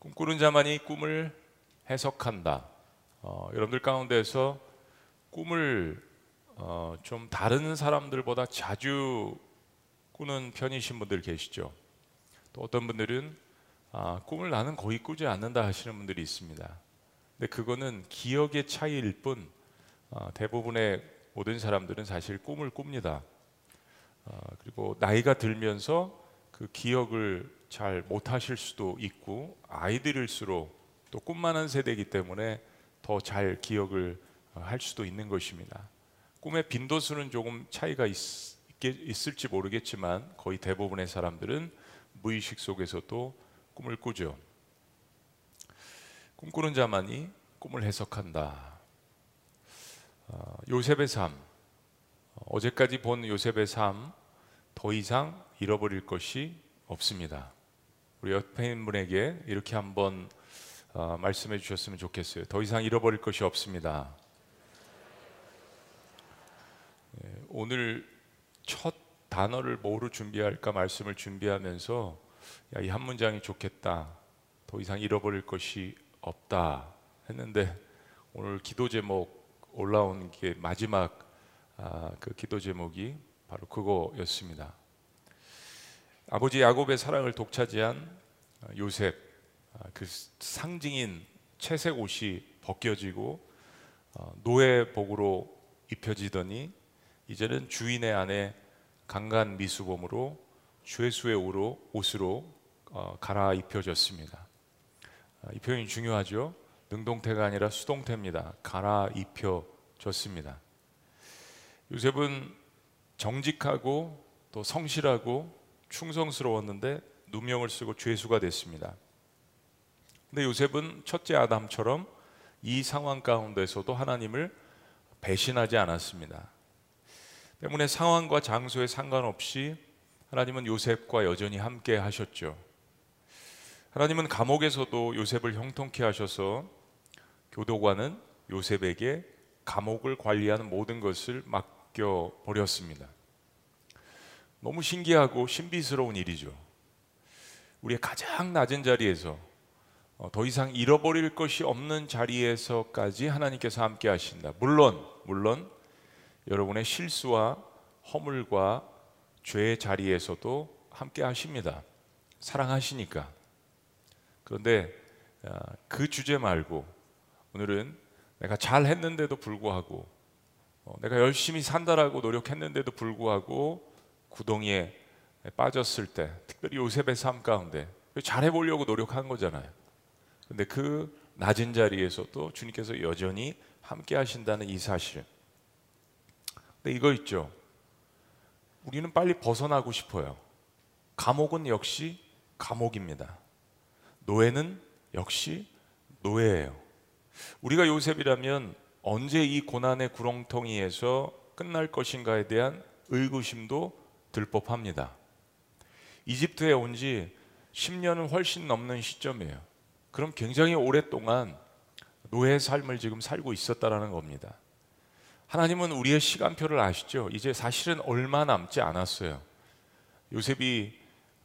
꿈꾸는 자만이 꿈을 해석한다. 어, 여러분들 가운데서 꿈을 어, 좀 다른 사람들보다 자주 꾸는 편이신 분들 계시죠. 또 어떤 분들은 아, 꿈을 나는 거의 꾸지 않는다 하시는 분들이 있습니다. 근데 그거는 기억의 차이일 뿐 어, 대부분의 모든 사람들은 사실 꿈을 꿉니다. 어, 그리고 나이가 들면서 그 기억을 잘 못하실 수도 있고 아이들일수록 또 꿈만한 세대이기 때문에 더 잘 기억을 어, 할 수도 있는 것입니다. 꿈의 빈도수는 조금 차이가 있, 있을지 모르겠지만 거의 대부분의 사람들은 무의식 속에서도 꿈을 꾸죠. 꿈꾸는 자만이 꿈을 해석한다. 어, 요셉의 삶, 어제까지 본 요셉의 삶, 더 이상 잃어버릴 것이 없습니다. 우리 옆에 있는 분에게 이렇게 한번 어, 말씀해 주셨으면 좋겠어요. 더 이상 잃어버릴 것이 없습니다. 예, 오늘 첫 단어를 뭐로 준비할까 말씀을 준비하면서 이 한 문장이 좋겠다. 더 이상 잃어버릴 것이 없다 했는데 오늘 기도 제목 올라온 게 마지막 아, 그 기도 제목이 바로 그거였습니다. 아버지 야곱의 사랑을 독차지한 요셉 아, 그 상징인 채색 옷이 벗겨지고 어, 노예복으로 입혀지더니 이제는 주인의 아내 강간 미수범으로 죄수의 옷으로, 옷으로 어, 갈아입혀졌습니다. 아, 이 표현이 중요하죠. 능동태가 아니라 수동태입니다. 갈아입혀졌습니다. 요셉은 정직하고 또 성실하고 충성스러웠는데 누명을 쓰고 죄수가 됐습니다. 근데 요셉은 첫째 아담처럼 이 상황 가운데서도 하나님을 배신하지 않았습니다. 때문에 상황과 장소에 상관없이 하나님은 요셉과 여전히 함께 하셨죠. 하나님은 감옥에서도 요셉을 형통케 하셔서 교도관은 요셉에게 감옥을 관리하는 모든 것을 맡겨 버렸습니다. 너무 신기하고 신비스러운 일이죠. 우리의 가장 낮은 자리에서 어, 더 이상 잃어버릴 것이 없는 자리에서까지 하나님께서 함께 하신다. 물론, 물론 여러분의 실수와 허물과 죄의 자리에서도 함께 하십니다. 사랑하시니까. 그런데 아, 그 주제 말고 오늘은 내가 잘 했는데도 불구하고 어, 내가 열심히 산다라고 노력했는데도 불구하고 구덩이에 빠졌을 때 특별히 요셉의 삶 가운데 잘해 보려고 노력한 거잖아요. 근데 그 낮은 자리에서도 주님께서 여전히 함께 하신다는 이 사실. 근데 이거 있죠. 우리는 빨리 벗어나고 싶어요. 감옥은 역시 감옥입니다. 노예는 역시 노예예요. 우리가 요셉이라면 언제 이 고난의 구렁텅이에서 끝날 것인가에 대한 의구심도 들 법합니다. 이집트에 온 지 10년은 훨씬 넘는 시점이에요. 그럼 굉장히 오랫동안 노예 삶을 지금 살고 있었다라는 겁니다. 하나님은 우리의 시간표를 아시죠? 이제 사실은 얼마 남지 않았어요. 요셉이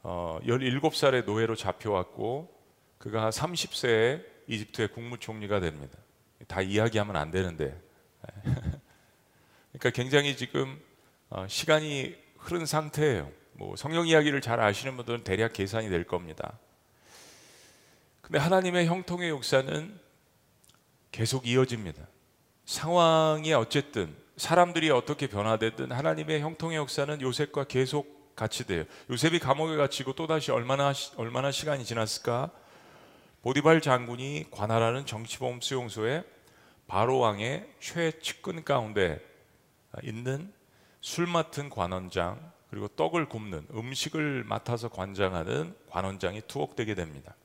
어, 17살에 노예로 잡혀왔고 그가 30세에 이집트의 국무총리가 됩니다. 다 이야기하면 안 되는데. 그러니까 굉장히 지금 어, 시간이 흐른 상태예요. 뭐 성령 이야기를 잘 아시는 분들은 대략 계산이 될 겁니다. 근데 하나님의 형통의 역사는 계속 이어집니다. 상황이 어쨌든 사람들이 어떻게 변화되든 하나님의 형통의 역사는 요셉과 계속 같이 돼요. 요셉이 감옥에 갇히고 또다시 얼마나 얼마나 시간이 지났을까? 보디발 장군이 관할하는 정치보험 수용소에 바로 왕의 최측근 가운데 있는 술 맡은 관원장 그리고 떡을 굽는 음식을 맡아서 관장하는 관원장이 투옥되게 됩니다.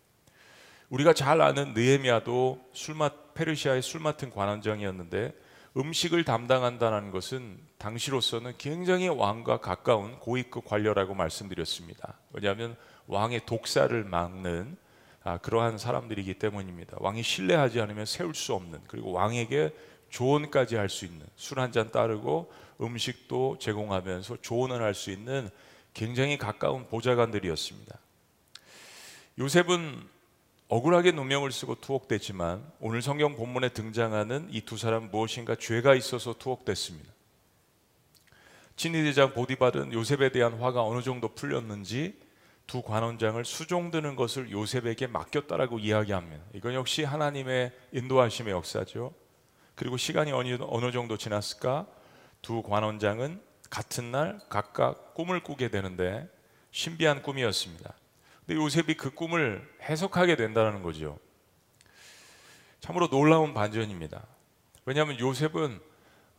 우리가 잘 아는 느헤미야도 술맛 페르시아의 술 맡은 관원장이었는데 음식을 담당한다는 것은 당시로서는 굉장히 왕과 가까운 고위급 관료라고 말씀드렸습니다. 왜냐하면 왕의 독사를 막는 아, 그러한 사람들이기 때문입니다. 왕이 신뢰하지 않으면 세울 수 없는 그리고 왕에게 조언까지 할 수 있는 술 한 잔 따르고 음식도 제공하면서 조언을 할 수 있는 굉장히 가까운 보좌관들이었습니다. 요셉은 억울하게 누명을 쓰고 투옥됐지만 오늘 성경 본문에 등장하는 이 두 사람 무엇인가 죄가 있어서 투옥됐습니다. 진리대장 보디발은 요셉에 대한 화가 어느 정도 풀렸는지 두 관원장을 수종드는 것을 요셉에게 맡겼다라고 이야기합니다. 이건 역시 하나님의 인도하심의 역사죠. 그리고 시간이 어느 정도 지났을까? 두 관원장은 같은 날 각각 꿈을 꾸게 되는데 신비한 꿈이었습니다. 근데 요셉이 그 꿈을 해석하게 된다는 거죠. 참으로 놀라운 반전입니다. 왜냐하면 요셉은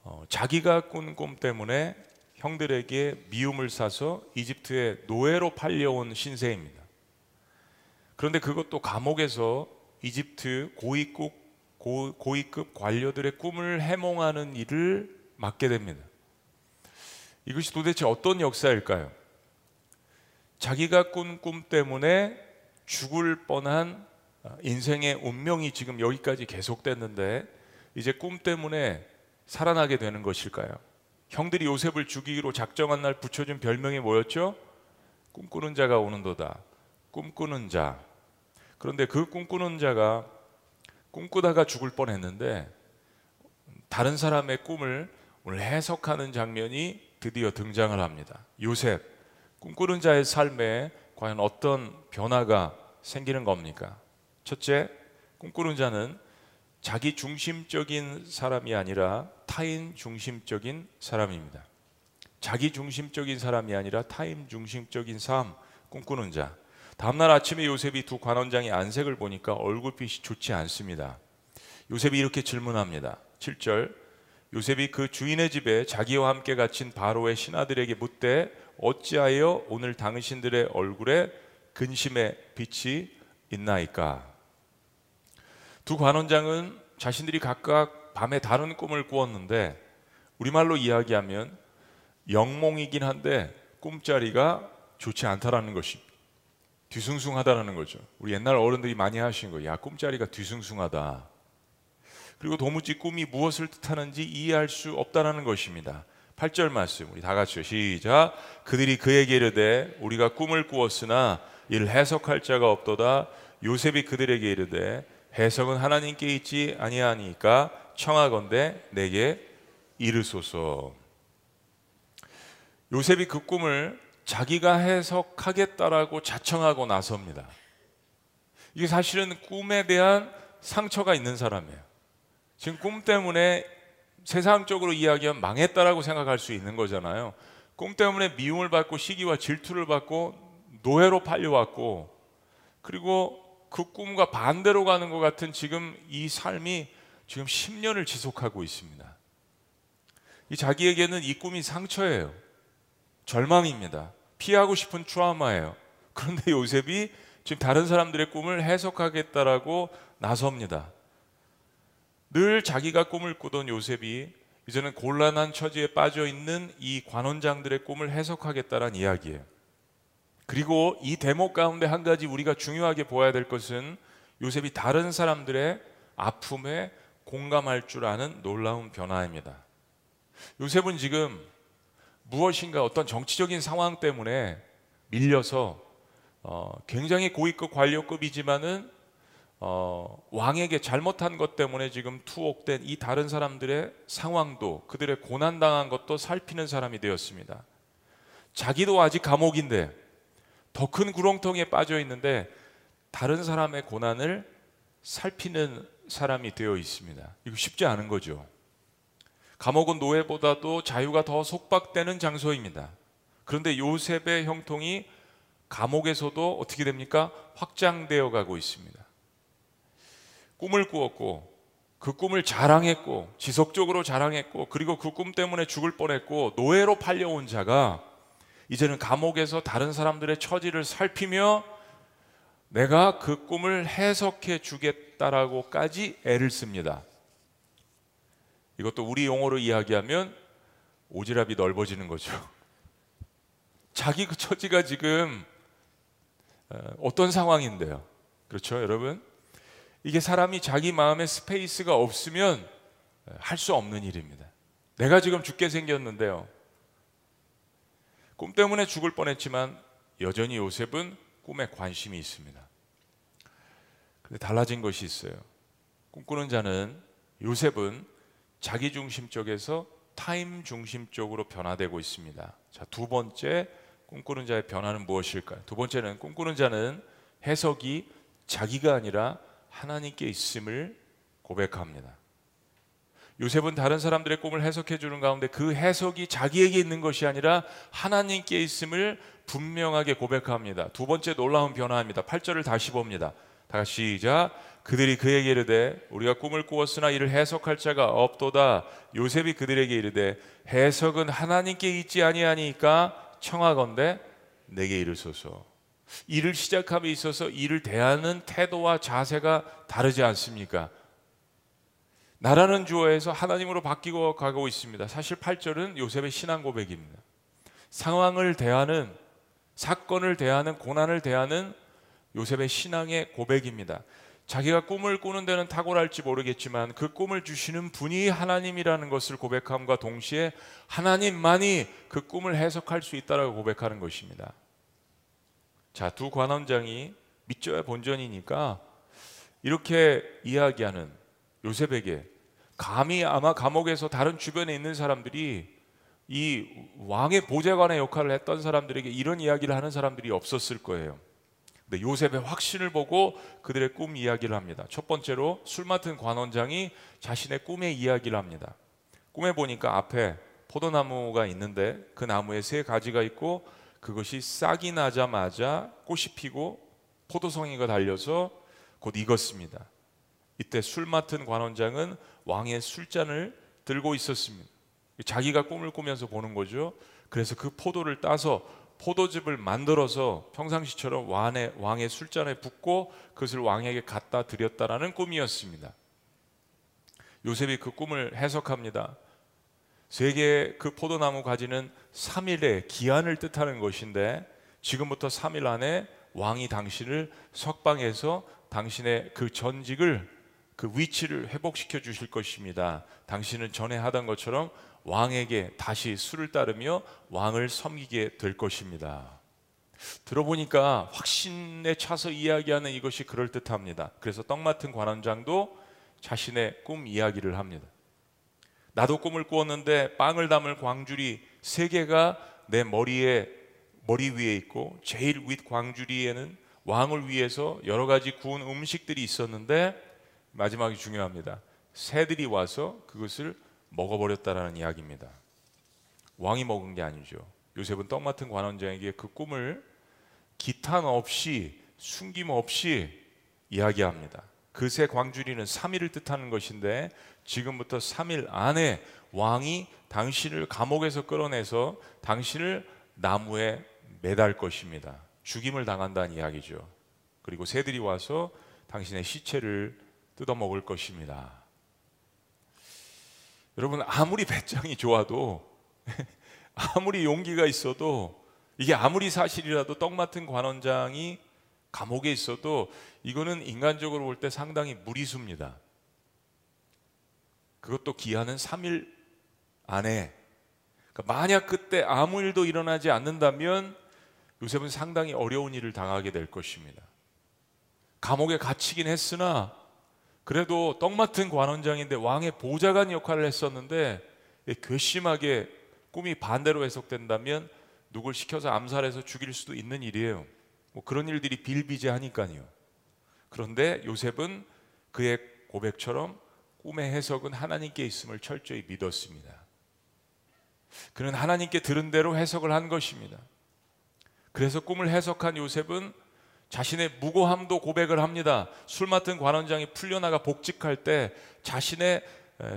어, 자기가 꾼 꿈 때문에 형들에게 미움을 사서 이집트의 노예로 팔려온 신세입니다. 그런데 그것도 감옥에서 이집트 고위급, 고, 고위급 관료들의 꿈을 해몽하는 일을 맡게 됩니다. 이것이 도대체 어떤 역사일까요? 자기가 꾼 꿈 때문에 죽을 뻔한 인생의 운명이 지금 여기까지 계속됐는데 이제 꿈 때문에 살아나게 되는 것일까요? 형들이 요셉을 죽이기로 작정한 날 붙여준 별명이 뭐였죠? 꿈꾸는 자가 오는도다. 꿈꾸는 자. 그런데 그 꿈꾸는 자가 꿈꾸다가 죽을 뻔했는데 다른 사람의 꿈을 오늘 해석하는 장면이 드디어 등장을 합니다. 요셉 꿈꾸는 자의 삶에 과연 어떤 변화가 생기는 겁니까? 첫째, 꿈꾸는 자는 자기 중심적인 사람이 아니라 타인 중심적인 사람입니다. 자기 중심적인 사람이 아니라 타인 중심적인 삶 꿈꾸는 자. 다음날 아침에 요셉이 두 관원장의 안색을 보니까 얼굴빛이 좋지 않습니다. 요셉이 이렇게 질문합니다. 7절 요셉이 그 주인의 집에 자기와 함께 갇힌 바로의 신하들에게 묻되 어찌하여 오늘 당신들의 얼굴에 근심의 빛이 있나이까? 두 관원장은 자신들이 각각 밤에 다른 꿈을 꾸었는데 우리말로 이야기하면 영몽이긴 한데 꿈자리가 좋지 않다라는 것이 뒤숭숭하다라는 거죠. 우리 옛날 어른들이 많이 하신 거예요. 야 꿈자리가 뒤숭숭하다. 그리고 도무지 꿈이 무엇을 뜻하는지 이해할 수 없다라는 것입니다. 8절 말씀 우리 다 같이요. 시작. 그들이 그에게 이르되 우리가 꿈을 꾸었으나 이를 해석할 자가 없도다. 요셉이 그들에게 이르되 해석은 하나님께 있지 아니하니까 청하건대 내게 이르소서. 요셉이 그 꿈을 자기가 해석하겠다라고 자청하고 나섭니다. 이게 사실은 꿈에 대한 상처가 있는 사람이에요. 지금 꿈 때문에 세상적으로 이야기하면 망했다라고 생각할 수 있는 거잖아요. 꿈 때문에 미움을 받고 시기와 질투를 받고 노예로 팔려왔고 그리고 그 꿈과 반대로 가는 것 같은 지금 이 삶이 지금 10년을 지속하고 있습니다. 이 자기에게는 이 꿈이 상처예요. 절망입니다. 피하고 싶은 트라우마예요. 그런데 요셉이 지금 다른 사람들의 꿈을 해석하겠다라고 나섭니다. 늘 자기가 꿈을 꾸던 요셉이 이제는 곤란한 처지에 빠져 있는 이 관원장들의 꿈을 해석하겠다란 이야기예요. 그리고 이 대목 가운데 한 가지 우리가 중요하게 보아야 될 것은 요셉이 다른 사람들의 아픔에 공감할 줄 아는 놀라운 변화입니다. 요셉은 지금 무엇인가 어떤 정치적인 상황 때문에 밀려서 어, 굉장히 고위급 관료급이지만은 어, 왕에게 잘못한 것 때문에 지금 투옥된 이 다른 사람들의 상황도 그들의 고난당한 것도 살피는 사람이 되었습니다. 자기도 아직 감옥인데 더 큰 구렁텅이에 빠져 있는데 다른 사람의 고난을 살피는 사람이 되어 있습니다. 이거 쉽지 않은 거죠. 감옥은 노예보다도 자유가 더 속박되는 장소입니다. 그런데 요셉의 형통이 감옥에서도 어떻게 됩니까? 확장되어 가고 있습니다. 꿈을 꾸었고 그 꿈을 자랑했고 지속적으로 자랑했고 그리고 그 꿈 때문에 죽을 뻔했고 노예로 팔려온 자가 이제는 감옥에서 다른 사람들의 처지를 살피며 내가 그 꿈을 해석해 주겠다라고까지 애를 씁니다. 이것도 우리 용어로 이야기하면 오지랖이 넓어지는 거죠. 자기 그 처지가 지금 어, 어떤 상황인데요. 그렇죠, 여러분? 이게 사람이 자기 마음에 space가 없으면 할 수 없는 일입니다. 내가 지금 죽게 생겼는데요. 꿈 때문에 죽을 뻔했지만 여전히 요셉은 꿈에 관심이 있습니다. 근데 달라진 것이 있어요. 꿈꾸는 자는 요셉은 자기 중심적에서 타임 중심적으로 변화되고 있습니다. 자, 두 번째 꿈꾸는 자의 변화는 무엇일까요? 두 번째는 꿈꾸는 자는 해석이 자기가 아니라 하나님께 있음을 고백합니다. 요셉은 다른 사람들의 꿈을 해석해 주는 가운데 그 해석이 자기에게 있는 것이 아니라 하나님께 있음을 분명하게 고백합니다. 두 번째 놀라운 변화입니다. 8절을 다시 봅니다. 다 같이 시작. 그들이 그에게 이르되 우리가 꿈을 꾸었으나 이를 해석할 자가 없도다. 요셉이 그들에게 이르되 해석은 하나님께 있지 아니하니까 청하건대 내게 이르소서. 일을 시작함에 있어서 일을 대하는 태도와 자세가 다르지 않습니까? 나라는 주어에서 하나님으로 바뀌고 가고 있습니다. 사실 8절은 요셉의 신앙 고백입니다. 상황을 대하는 사건을 대하는 고난을 대하는 요셉의 신앙의 고백입니다. 자기가 꿈을 꾸는 데는 탁월할지 모르겠지만 그 꿈을 주시는 분이 하나님이라는 것을 고백함과 동시에 하나님만이 그 꿈을 해석할 수 있다라고 고백하는 것입니다. 자, 두 관원장이 믿져야 본전이니까 이렇게 이야기하는 요셉에게 감히 아마 감옥에서 다른 주변에 있는 사람들이 이 왕의 보좌관의 역할을 했던 사람들에게 이런 이야기를 하는 사람들이 없었을 거예요. 근데 요셉의 확신을 보고 그들의 꿈 이야기를 합니다. 첫 번째로 술 맡은 관원장이 자신의 꿈의 이야기를 합니다. 꿈에 보니까 앞에 포도나무가 있는데 그 나무에 세 가지가 있고 그것이 싹이 나자마자 꽃이 피고 포도송이가 달려서 곧 익었습니다. 이때 술 맡은 관원장은 왕의 술잔을 들고 있었습니다. 자기가 꿈을 꾸면서 보는 거죠. 그래서 그 포도를 따서 포도즙을 만들어서 평상시처럼 왕의, 왕의 술잔에 붓고 그것을 왕에게 갖다 드렸다라는 꿈이었습니다. 요셉이 그 꿈을 해석합니다. 세계 그 포도나무 가지는 3일의 기한을 뜻하는 것인데 지금부터 3일 안에 왕이 당신을 석방해서 당신의 그 전직을 그 위치를 회복시켜 주실 것입니다. 당신은 전에 하던 것처럼 왕에게 다시 수를 따르며 왕을 섬기게 될 것입니다. 들어보니까 확신에 차서 이야기하는 이것이 그럴듯합니다. 그래서 떡 맡은 관원장도 자신의 꿈 이야기를 합니다. 나도 꿈을 꾸었는데 빵을 담을 광줄이 세 개가 내 머리에 머리 위에 있고 제일 윗 광주리에는 왕을 위해서 여러 가지 구운 음식들이 있었는데 마지막이 중요합니다. 새들이 와서 그것을 먹어버렸다라는 이야기입니다. 왕이 먹은 게 아니죠. 요셉은 떡 맡은 관원장에게 그 꿈을 기탄 없이 숨김 없이 이야기합니다. 그새 광주리는 3일을 뜻하는 것인데 지금부터 3일 안에 왕이 당신을 감옥에서 끌어내서 당신을 나무에 매달 것입니다. 죽임을 당한다는 이야기죠. 그리고 새들이 와서 당신의 시체를 뜯어 먹을 것입니다. 여러분 아무리 배짱이 좋아도 아무리 용기가 있어도 이게 아무리 사실이라도 떡 맡은 관원장이 감옥에 있어도 이거는 인간적으로 볼 때 상당히 무리수입니다. 그것도 기한은 3일 안에 그러니까 만약 그때 아무 일도 일어나지 않는다면 요셉은 상당히 어려운 일을 당하게 될 것입니다. 감옥에 갇히긴 했으나 그래도 떡 맡은 관원장인데 왕의 보좌관 역할을 했었는데 괘씸하게 꿈이 반대로 해석된다면 누굴 시켜서 암살해서 죽일 수도 있는 일이에요. 뭐 그런 일들이 빌비재하니까요. 그런데 요셉은 그의 고백처럼 꿈의 해석은 하나님께 있음을 철저히 믿었습니다. 그는 하나님께 들은 대로 해석을 한 것입니다. 그래서 꿈을 해석한 요셉은 자신의 무고함도 고백을 합니다. 술 맡은 관원장이 풀려나가 복직할 때 자신의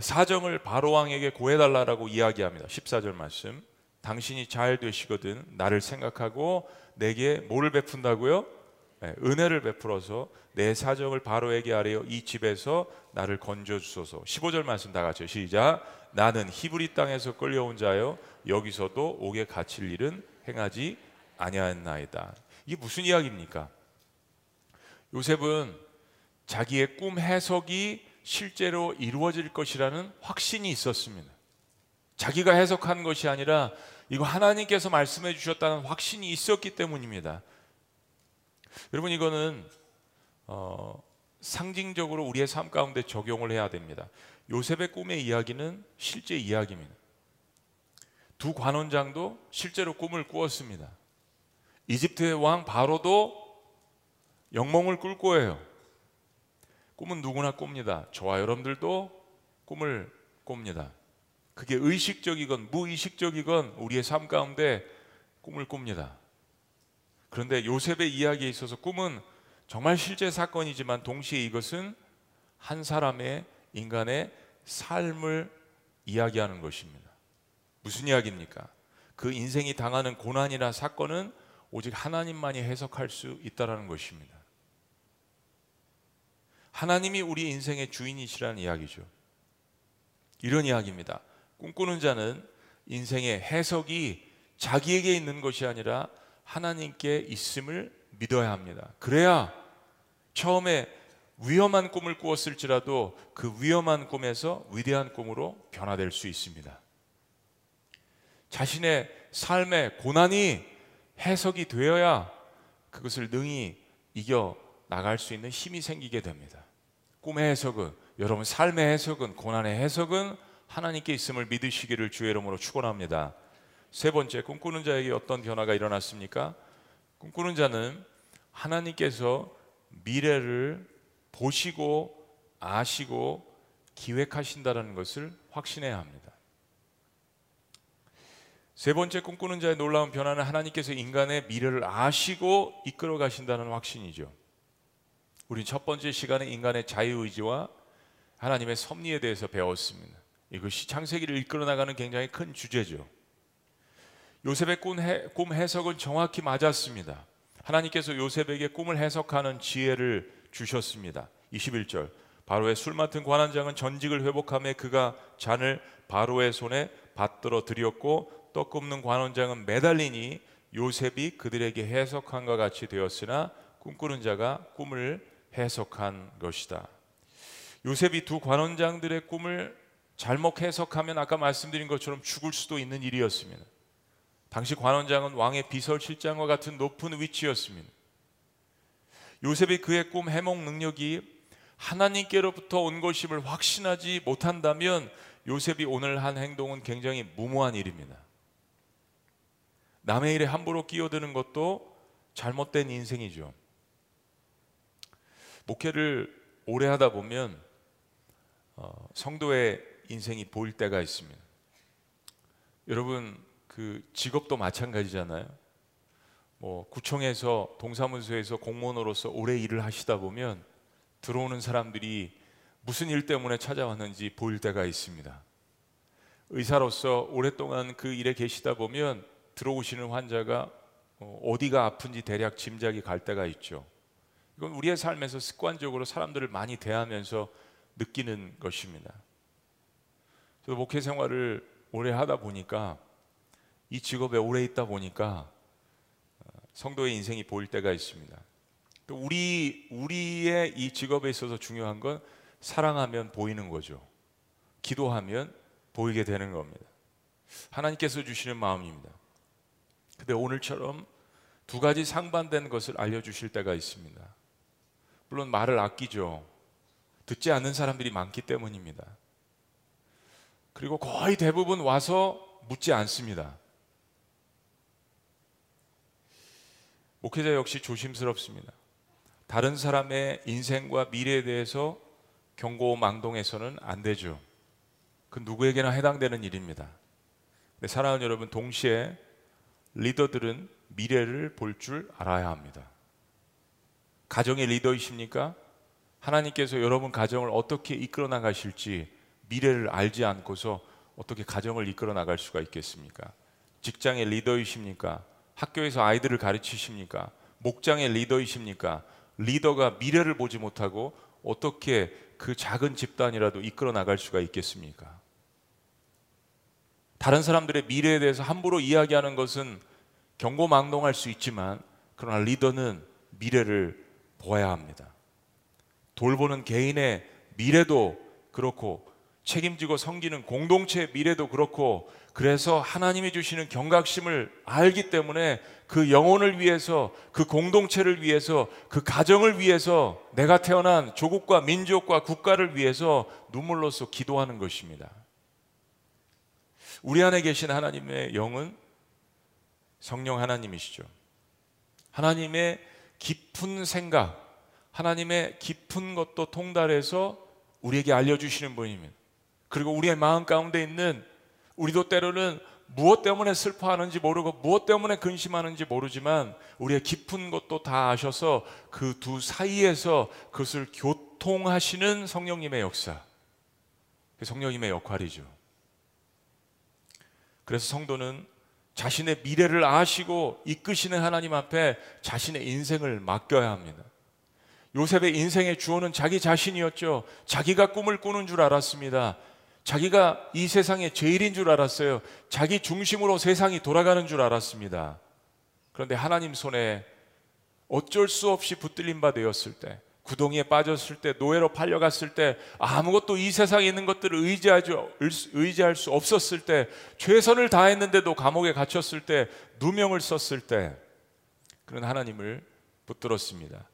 사정을 바로 왕에게 고해달라고 이야기합니다. 14절 말씀. 당신이 잘 되시거든 나를 생각하고 내게 뭐를 베푼다고요? 은혜를 베풀어서 내 사정을 바로에게 하래요. 이 집에서 나를 건져 주소서. 15절 말씀 다 같이 시작. 나는 히브리 땅에서 끌려온 자요 여기서도 옥에 갇힐 일은 행하지 아니하였나이다. 이게 무슨 이야기입니까? 요셉은 자기의 꿈 해석이 실제로 이루어질 것이라는 확신이 있었습니다. 자기가 해석한 것이 아니라 이거 하나님께서 말씀해 주셨다는 확신이 있었기 때문입니다. 여러분 이거는 어, 상징적으로 우리의 삶 가운데 적용을 해야 됩니다. 요셉의 꿈의 이야기는 실제 이야기입니다. 두 관원장도 실제로 꿈을 꾸었습니다. 이집트의 왕 바로도 영몽을 꿀 거예요. 꿈은 누구나 꿉니다. 저와 여러분들도 꿈을 꿉니다. 그게 의식적이건 무의식적이건 우리의 삶 가운데 꿈을 꿉니다. 그런데 요셉의 이야기에 있어서 꿈은 정말 실제 사건이지만 동시에 이것은 한 사람의 인간의 삶을 이야기하는 것입니다. 무슨 이야기입니까? 그 인생이 당하는 고난이나 사건은 오직 하나님만이 해석할 수 있다라는 것입니다. 하나님이 우리 인생의 주인이시라는 이야기죠. 이런 이야기입니다. 꿈꾸는 자는 인생의 해석이 자기에게 있는 것이 아니라 하나님께 있음을 믿어야 합니다. 그래야 처음에 위험한 꿈을 꾸었을지라도 그 위험한 꿈에서 위대한 꿈으로 변화될 수 있습니다. 자신의 삶의 고난이 해석이 되어야 그것을 능히 이겨 나갈 수 있는 힘이 생기게 됩니다. 꿈의 해석은 여러분 삶의 해석은 고난의 해석은 하나님께 있음을 믿으시기를 주의 이름으로 축원합니다. 세 번째 꿈꾸는 자에게 어떤 변화가 일어났습니까? 꿈꾸는 자는 하나님께서 미래를 보시고 아시고 기획하신다라는 것을 확신해야 합니다. 세 번째 꿈꾸는 자의 놀라운 변화는 하나님께서 인간의 미래를 아시고 이끌어 가신다는 확신이죠. 우린 첫 번째 시간에 인간의 자유의지와 하나님의 섭리에 대해서 배웠습니다. 이것이 창세기를 이끌어 나가는 굉장히 큰 주제죠. 요셉의 꿈 해석은 정확히 맞았습니다. 하나님께서 요셉에게 꿈을 해석하는 지혜를 주셨습니다. 21절. 바로의 술 맡은 관원장은 전직을 회복함에 그가 잔을 바로의 손에 받들어 드렸고 떡 굽는 관원장은 매달리니 요셉이 그들에게 해석한과 같이 되었으나 꿈꾸는 자가 꿈을 해석한 것이다. 요셉이 두 관원장들의 꿈을 잘못 해석하면 아까 말씀드린 것처럼 죽을 수도 있는 일이었습니다. 당시 관원장은 왕의 비서실장과 같은 높은 위치였습니다. 요셉이 그의 꿈 해몽 능력이 하나님께로부터 온 것임을 확신하지 못한다면 요셉이 오늘 한 행동은 굉장히 무모한 일입니다. 남의 일에 함부로 끼어드는 것도 잘못된 인생이죠. 목회를 오래 하다 보면 어, 성도의 인생이 보일 때가 있습니다. 여러분 그 직업도 마찬가지잖아요. 뭐 구청에서 동사무소에서 공무원으로서 오래 일을 하시다 보면 들어오는 사람들이 무슨 일 때문에 찾아왔는지 보일 때가 있습니다. 의사로서 오랫동안 그 일에 계시다 보면 들어오시는 환자가 어, 어디가 아픈지 대략 짐작이 갈 때가 있죠. 이건 우리의 삶에서 습관적으로 사람들을 많이 대하면서 느끼는 것입니다. 저도 목회 생활을 오래 하다 보니까 이 직업에 오래 있다 보니까 어, 성도의 인생이 보일 때가 있습니다. 우리 우리의 이 직업에 있어서 중요한 건 사랑하면 보이는 거죠. 기도하면 보이게 되는 겁니다. 하나님께서 주시는 마음입니다. 근데 오늘처럼 두 가지 상반된 것을 알려 주실 때가 있습니다. 물론 말을 아끼죠. 듣지 않는 사람들이 많기 때문입니다. 그리고 거의 대부분 와서 묻지 않습니다. 목회자 역시 조심스럽습니다. 다른 사람의 인생과 미래에 대해서 경고망동해서는 안 되죠. 그 누구에게나 해당되는 일입니다. 사랑하는 여러분, 동시에 리더들은 미래를 볼 줄 알아야 합니다. 가정의 리더이십니까? 하나님께서 여러분 가정을 어떻게 이끌어 나가실지 미래를 알지 않고서 어떻게 가정을 이끌어 나갈 수가 있겠습니까? 직장의 리더이십니까? 학교에서 아이들을 가르치십니까? 목장의 리더이십니까? 리더가 미래를 보지 못하고 어떻게 그 작은 집단이라도 이끌어 나갈 수가 있겠습니까? 다른 사람들의 미래에 대해서 함부로 이야기하는 것은 경고망동할 수 있지만 그러나 리더는 미래를 보아야 합니다. 돌보는 개인의 미래도 그렇고 책임지고 섬기는 공동체의 미래도 그렇고 그래서 하나님이 주시는 경각심을 알기 때문에 그 영혼을 위해서 그 공동체를 위해서 그 가정을 위해서 내가 태어난 조국과 민족과 국가를 위해서 눈물로써 기도하는 것입니다. 우리 안에 계신 하나님의 영은 성령 하나님이시죠. 하나님의 깊은 생각, 하나님의 깊은 것도 통달해서 우리에게 알려주시는 분입니다. 그리고 우리의 마음 가운데 있는 우리도 때로는 무엇 때문에 슬퍼하는지 모르고 무엇 때문에 근심하는지 모르지만 우리의 깊은 것도 다 아셔서 그 두 사이에서 그것을 교통하시는 성령님의 역사. 성령님의 역할이죠. 그래서 성도는 자신의 미래를 아시고 이끄시는 하나님 앞에 자신의 인생을 맡겨야 합니다. 요셉의 인생의 주어는 자기 자신이었죠. 자기가 꿈을 꾸는 줄 알았습니다. 자기가 이 세상의 제일인 줄 알았어요. 자기 중심으로 세상이 돌아가는 줄 알았습니다. 그런데 하나님 손에 어쩔 수 없이 붙들림 바 되었을 때, 구덩이에 빠졌을 때, 노예로 팔려갔을 때, 아무것도 이 세상에 있는 것들을 의지하지, 의지할 수 없었을 때, 최선을 다했는데도 감옥에 갇혔을 때, 누명을 썼을 때, 그런 하나님을 붙들었습니다.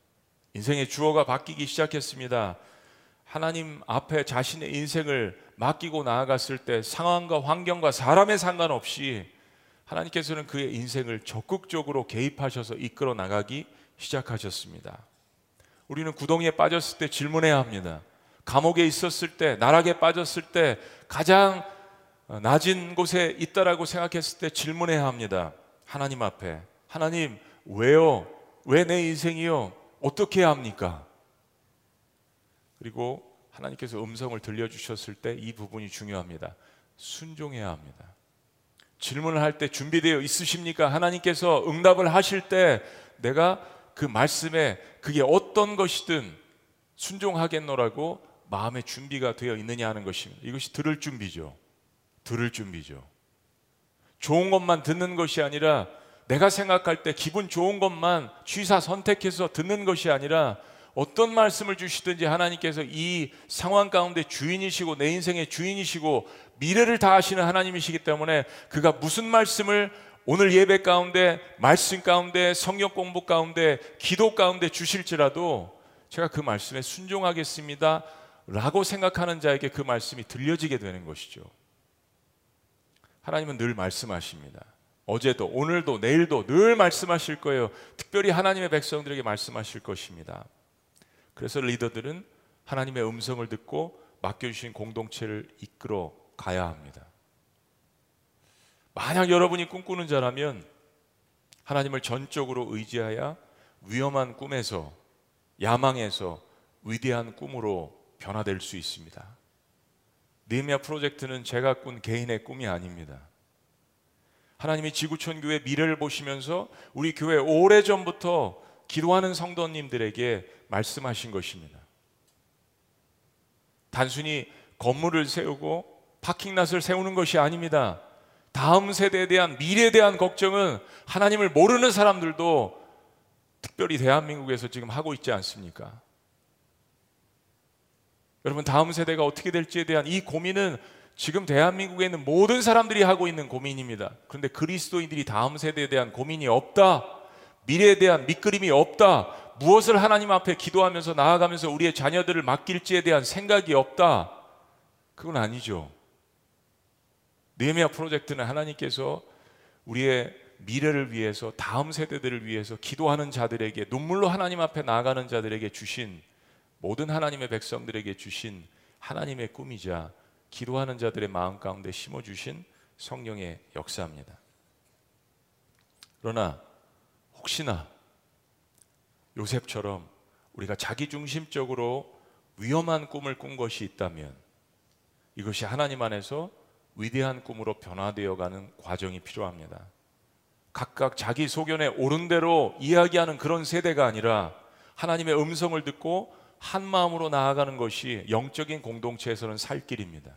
인생의 주어가 바뀌기 시작했습니다. 하나님 앞에 자신의 인생을 맡기고 나아갔을 때 상황과 환경과 사람의 상관없이 하나님께서는 그의 인생을 적극적으로 개입하셔서 이끌어 나가기 시작하셨습니다. 우리는 구덩이에 빠졌을 때 질문해야 합니다. 감옥에 있었을 때, 나락에 빠졌을 때 가장 낮은 곳에 있다라고 생각했을 때 질문해야 합니다. 하나님 앞에. 하나님, 왜요? 왜 내 인생이요? 어떻게 합니까? 그리고 하나님께서 음성을 들려주셨을 때 이 부분이 중요합니다. 순종해야 합니다. 질문을 할 때 준비되어 있으십니까? 하나님께서 응답을 하실 때 내가 그 말씀에 그게 어떤 것이든 순종하겠노라고 마음의 준비가 되어 있느냐 하는 것입니다. 이것이 들을 준비죠. 들을 준비죠. 좋은 것만 듣는 것이 아니라 내가 생각할 때 기분 좋은 것만 취사 선택해서 듣는 것이 아니라 어떤 말씀을 주시든지 하나님께서 이 상황 가운데 주인이시고 내 인생의 주인이시고 미래를 다 아시는 하나님이시기 때문에 그가 무슨 말씀을 오늘 예배 가운데 말씀 가운데 성경 공부 가운데 기도 가운데 주실지라도 제가 그 말씀에 순종하겠습니다. 라고 생각하는 자에게 그 말씀이 들려지게 되는 것이죠. 하나님은 늘 말씀하십니다. 어제도 오늘도 내일도 늘 말씀하실 거예요. 특별히 하나님의 백성들에게 말씀하실 것입니다. 그래서 리더들은 하나님의 음성을 듣고 맡겨주신 공동체를 이끌어 가야 합니다. 만약 여러분이 꿈꾸는 자라면 하나님을 전적으로 의지하여 위험한 꿈에서 야망에서 위대한 꿈으로 변화될 수 있습니다. 니미아 프로젝트는 제가 꾼 개인의 꿈이 아닙니다. 하나님이 지구촌 교회 미래를 보시면서 우리 교회 오래전부터 기도하는 성도님들에게 말씀하신 것입니다. 단순히 건물을 세우고 파킹랏을 세우는 것이 아닙니다. 다음 세대에 대한 미래에 대한 걱정은 하나님을 모르는 사람들도 특별히 대한민국에서 지금 하고 있지 않습니까? 여러분 다음 세대가 어떻게 될지에 대한 이 고민은 지금 대한민국에 있는 모든 사람들이 하고 있는 고민입니다. 그런데 그리스도인들이 다음 세대에 대한 고민이 없다. 미래에 대한 밑그림이 없다. 무엇을 하나님 앞에 기도하면서 나아가면서 우리의 자녀들을 맡길지에 대한 생각이 없다. 그건 아니죠. 네미아 프로젝트는 하나님께서 우리의 미래를 위해서 다음 세대들을 위해서 기도하는 자들에게 눈물로 하나님 앞에 나아가는 자들에게 주신 모든 하나님의 백성들에게 주신 하나님의 꿈이자 기도하는 자들의 마음 가운데 심어 주신 성령의 역사입니다. 그러나 혹시나 요셉처럼 우리가 자기중심적으로 위험한 꿈을 꾼 것이 있다면 이것이 하나님 안에서 위대한 꿈으로 변화되어 가는 과정이 필요합니다. 각각 자기 소견에 옳은 대로 이야기하는 그런 세대가 아니라 하나님의 음성을 듣고 한 마음으로 나아가는 것이 영적인 공동체에서는 살 길입니다.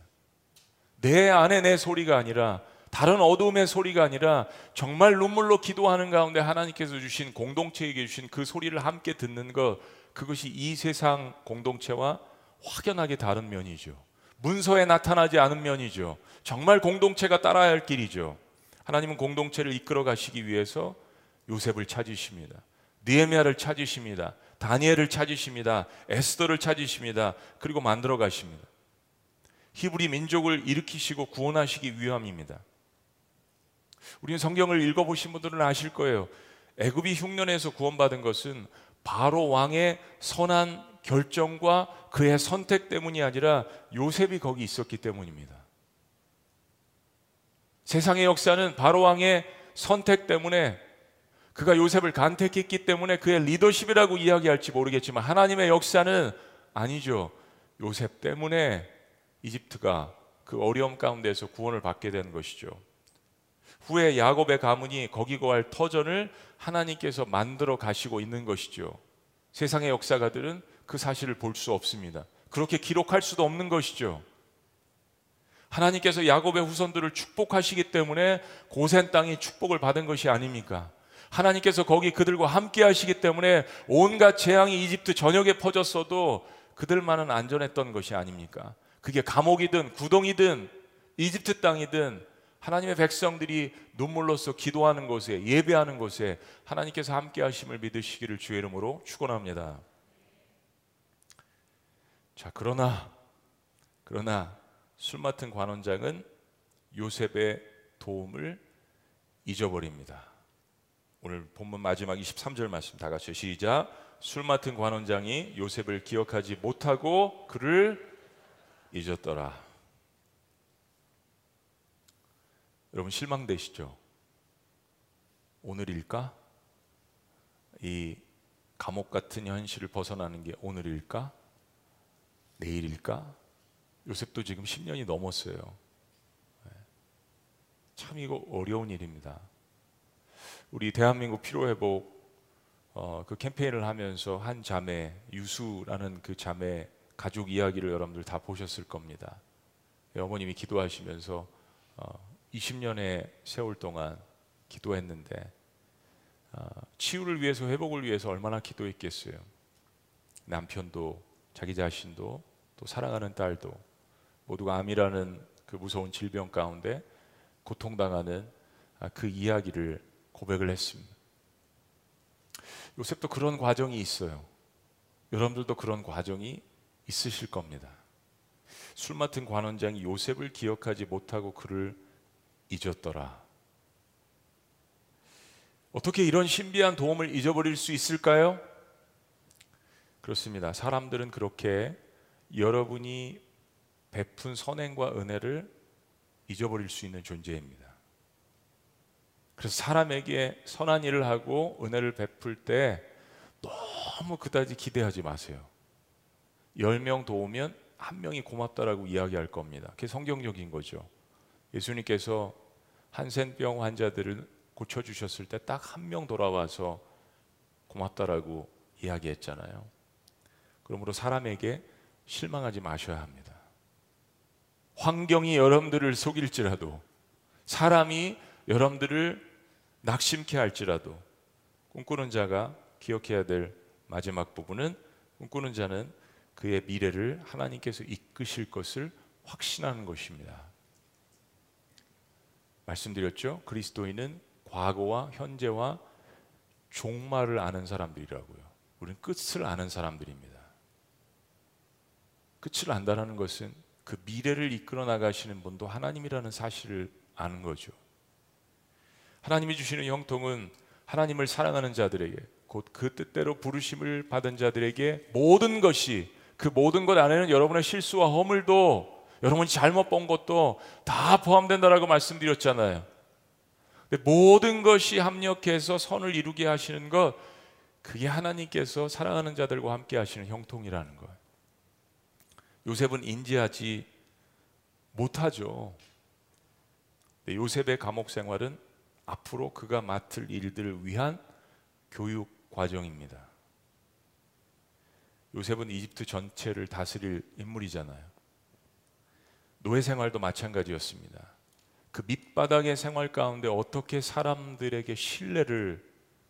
내 안에 내 소리가 아니라 다른 어둠의 소리가 아니라 정말 눈물로 기도하는 가운데 하나님께서 주신 공동체에게 주신 그 소리를 함께 듣는 것 그것이 이 세상 공동체와 확연하게 다른 면이죠. 문서에 나타나지 않은 면이죠. 정말 공동체가 따라야 할 길이죠. 하나님은 공동체를 이끌어 가시기 위해서 요셉을 찾으십니다. 느헤미야를 찾으십니다. 다니엘을 찾으십니다. 에스더를 찾으십니다. 그리고 만들어 가십니다. 히브리 민족을 일으키시고 구원하시기 위함입니다. 우리는 성경을 읽어보신 분들은 아실 거예요. 애굽이 흉년에서 구원받은 것은 바로 왕의 선한 결정과 그의 선택 때문이 아니라 요셉이 거기 있었기 때문입니다. 세상의 역사는 바로 왕의 선택 때문에 그가 요셉을 간택했기 때문에 그의 리더십이라고 이야기할지 모르겠지만 하나님의 역사는 아니죠. 요셉 때문에 이집트가 그 어려움 가운데서 구원을 받게 된 것이죠. 후에 야곱의 가문이 거기 거할 터전을 하나님께서 만들어 가시고 있는 것이죠. 세상의 역사가들은 그 사실을 볼 수 없습니다. 그렇게 기록할 수도 없는 것이죠. 하나님께서 야곱의 후손들을 축복하시기 때문에 고센 땅이 축복을 받은 것이 아닙니까? 하나님께서 거기 그들과 함께 하시기 때문에 온갖 재앙이 이집트 전역에 퍼졌어도 그들만은 안전했던 것이 아닙니까? 그게 감옥이든 구덩이든 이집트 땅이든 하나님의 백성들이 눈물로써 기도하는 곳에 예배하는 곳에 하나님께서 함께 하심을 믿으시기를 주의 이름으로 축원합니다. 자, 그러나 그러나 술 맡은 관원장은 요셉의 도움을 잊어버립니다. 오늘 본문 마지막 23절 말씀 다 같이 시작. 술 맡은 관원장이 요셉을 기억하지 못하고 그를 잊었더라. 여러분 실망되시죠? 오늘일까? 이 감옥 같은 현실을 벗어나는 게 오늘일까? 내일일까? 요셉도 지금 10년이 넘었어요. 네. 참 이거 어려운 일입니다. 우리 대한민국 피로회복 어, 그 캠페인을 하면서 한 자매 유수라는 그 자매 가족 이야기를 여러분들 다 보셨을 겁니다. 어머님이 기도하시면서 어, 20년의 세월 동안 기도했는데 어, 치유를 위해서 회복을 위해서 얼마나 기도했겠어요. 남편도 자기 자신도 또 사랑하는 딸도 모두가 암이라는 그 무서운 질병 가운데 고통당하는 아, 그 이야기를 고백을 했습니다. 요셉도 그런 과정이 있어요. 여러분들도 그런 과정이 있으실 겁니다. 술 맡은 관원장이 요셉을 기억하지 못하고 그를 잊었더라. 어떻게 이런 신비한 도움을 잊어버릴 수 있을까요? 그렇습니다. 사람들은 그렇게 여러분이 베푼 선행과 은혜를 잊어버릴 수 있는 존재입니다. 그래서 사람에게 선한 일을 하고 은혜를 베풀 때 너무 그다지 기대하지 마세요. 10명 도우면 한 명이 고맙다라고 이야기할 겁니다. 그게 성경적인 거죠. 예수님께서 한센병 환자들을 고쳐 주셨을 때 딱 한 명 돌아와서 고맙다라고 이야기했잖아요. 그러므로 사람에게 실망하지 마셔야 합니다. 환경이 여러분들을 속일지라도 사람이 여러분들을 낙심케 할지라도 꿈꾸는 자가 기억해야 될 마지막 부분은 꿈꾸는 자는 그의 미래를 하나님께서 이끄실 것을 확신하는 것입니다. 말씀드렸죠? 그리스도인은 과거와 현재와 종말을 아는 사람들이라고요. 우리는 끝을 아는 사람들입니다. 끝을 안다는 것은 그 미래를 이끌어 나가시는 분도 하나님이라는 사실을 아는 거죠. 하나님이 주시는 형통은 하나님을 사랑하는 자들에게 곧 그 뜻대로 부르심을 받은 자들에게 모든 것이 그 모든 것 안에는 여러분의 실수와 허물도 여러분이 잘못 본 것도 다 포함된다라고 말씀드렸잖아요. 모든 것이 합력해서 선을 이루게 하시는 것, 그게 하나님께서 사랑하는 자들과 함께 하시는 형통이라는 거예요. 요셉은 인지하지 못하죠. 요셉의 감옥 생활은 앞으로 그가 맡을 일들을 위한 교육 과정입니다. 요셉은 이집트 전체를 다스릴 인물이잖아요. 노예 생활도 마찬가지였습니다. 그 밑바닥의 생활 가운데 어떻게 사람들에게 신뢰를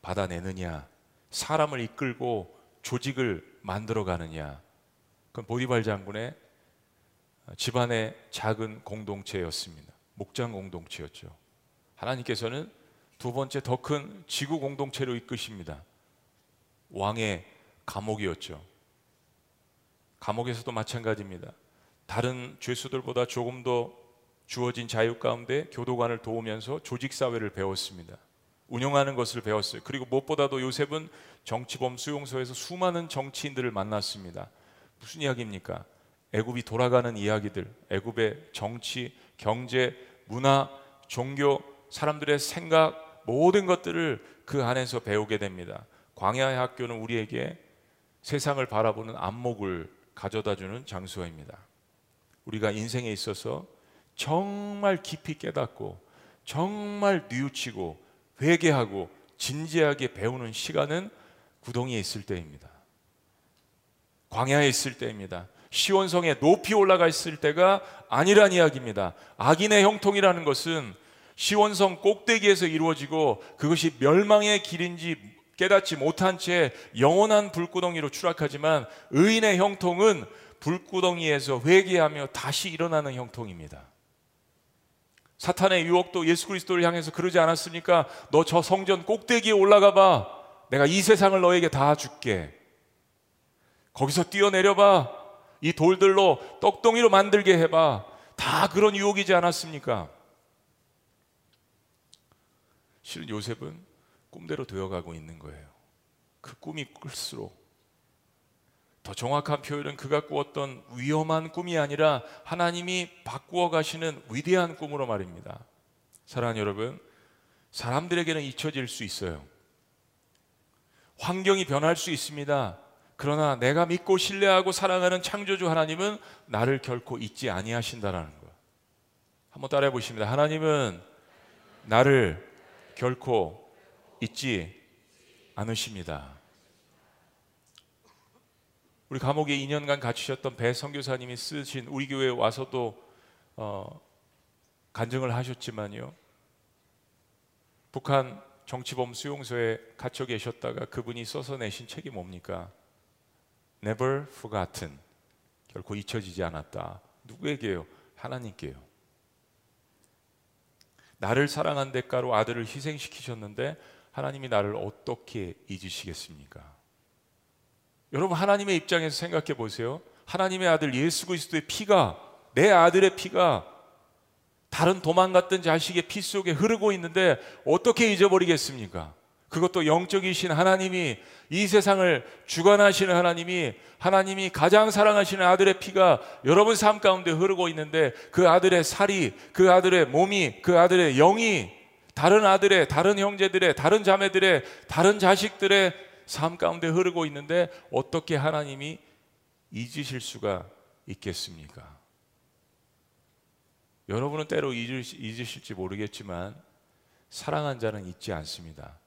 받아내느냐, 사람을 이끌고 조직을 만들어 가느냐. 그건 보디발 장군의 집안의 작은 공동체였습니다. 목장 공동체였죠. 하나님께서는 두 번째 더 큰 지구 공동체로 이끄십니다. 왕의 감옥이었죠. 감옥에서도 마찬가지입니다. 다른 죄수들보다 조금 더 주어진 자유 가운데 교도관을 도우면서 조직 사회를 배웠습니다. 운영하는 것을 배웠어요. 그리고 무엇보다도 요셉은 정치범 수용소에서 수많은 정치인들을 만났습니다. 무슨 이야기입니까? 애굽이 돌아가는 이야기들, 애굽의 정치, 경제, 문화, 종교, 사람들의 생각 모든 것들을 그 안에서 배우게 됩니다. 광야의 학교는 우리에게 세상을 바라보는 안목을 가져다 주는 장소입니다. 우리가 인생에 있어서 정말 깊이 깨닫고 정말 뉘우치고 회개하고 진지하게 배우는 시간은 구덩이에 있을 때입니다. 광야에 있을 때입니다. 시원성에 높이 올라가 있을 때가 아니란 이야기입니다. 악인의 형통이라는 것은 시원성 꼭대기에서 이루어지고 그것이 멸망의 길인지 깨닫지 못한 채 영원한 불구덩이로 추락하지만 의인의 형통은 불구덩이에서 회개하며 다시 일어나는 형통입니다. 사탄의 유혹도 예수 그리스도를 향해서 그러지 않았습니까? 너 저 성전 꼭대기에 올라가 봐. 내가 이 세상을 너에게 다 줄게. 거기서 뛰어내려 봐. 이 돌들로 떡덩이로 만들게 해 봐. 다 그런 유혹이지 않았습니까? 실은 요셉은 꿈대로 되어가고 있는 거예요. 그 꿈이 클수록 더 정확한 표현은 그가 꾸었던 위험한 꿈이 아니라 하나님이 바꾸어 가시는 위대한 꿈으로 말입니다. 사랑하는 여러분, 사람들에게는 잊혀질 수 있어요. 환경이 변할 수 있습니다. 그러나 내가 믿고 신뢰하고 사랑하는 창조주 하나님은 나를 결코 잊지 아니하신다라는 거. 한번 따라해 보십니다. 하나님은 나를 결코 잊지 않으십니다. 우리 감옥에 2년간 갇히셨던 배 선교사님이 쓰신 우리 교회에 와서도 어, 간증을 하셨지만요. 북한 정치범 수용소에 갇혀 계셨다가 그분이 써서 내신 책이 뭡니까? Never forgotten. 결코 잊혀지지 않았다. 누구에게요? 하나님께요. 나를 사랑한 대가로 아들을 희생시키셨는데 하나님이 나를 어떻게 잊으시겠습니까? 여러분 하나님의 입장에서 생각해 보세요. 하나님의 아들 예수 그리스도의 피가 내 아들의 피가 다른 도망갔던 자식의 피 속에 흐르고 있는데 어떻게 잊어버리겠습니까? 그것도 영적이신 하나님이 이 세상을 주관하시는 하나님이 하나님이 가장 사랑하시는 아들의 피가 여러분 삶 가운데 흐르고 있는데 그 아들의 살이 그 아들의 몸이 그 아들의 영이 다른 아들의 다른 형제들의 다른 자매들의 다른 자식들의 삶 가운데 흐르고 있는데 어떻게 하나님이 잊으실 수가 있겠습니까? 여러분은 때로 잊으실지 모르겠지만 사랑한 자는 잊지 않습니다.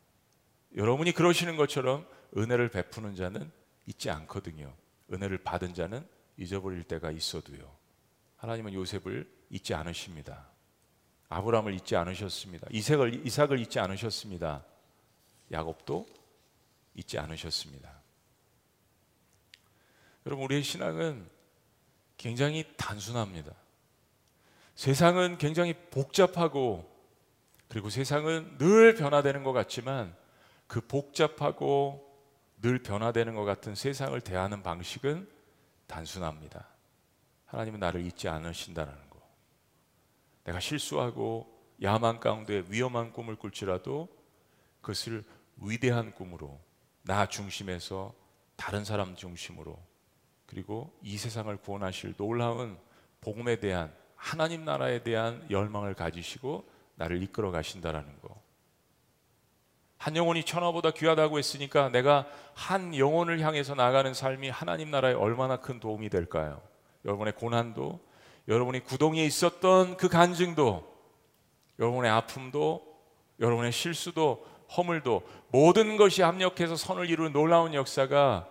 여러분이 그러시는 것처럼 은혜를 베푸는 자는 잊지 않거든요. 은혜를 받은 자는 잊어버릴 때가 있어도요. 하나님은 요셉을 잊지 않으십니다. 아브라함을 잊지 않으셨습니다. 이삭을 이삭을 잊지 않으셨습니다. 야곱도 잊지 않으셨습니다. 여러분, 우리의 신앙은 굉장히 단순합니다. 세상은 굉장히 복잡하고 그리고 세상은 늘 변화되는 것 같지만 그 복잡하고 늘 변화되는 것 같은 세상을 대하는 방식은 단순합니다. 하나님은 나를 잊지 않으신다는 거. 내가 실수하고 야망 가운데 위험한 꿈을 꿀지라도 그것을 위대한 꿈으로 나 중심에서 다른 사람 중심으로 그리고 이 세상을 구원하실 놀라운 복음에 대한 하나님 나라에 대한 열망을 가지시고 나를 이끌어 가신다라는 거. 한 영혼이 천하보다 귀하다고 했으니까 내가 한 영혼을 향해서 나가는 삶이 하나님 나라에 얼마나 큰 도움이 될까요? 여러분의 고난도, 여러분이 구덩이에 있었던 그 간증도, 여러분의 아픔도, 여러분의 실수도 허물도 모든 것이 합력해서 선을 이루는 놀라운 역사가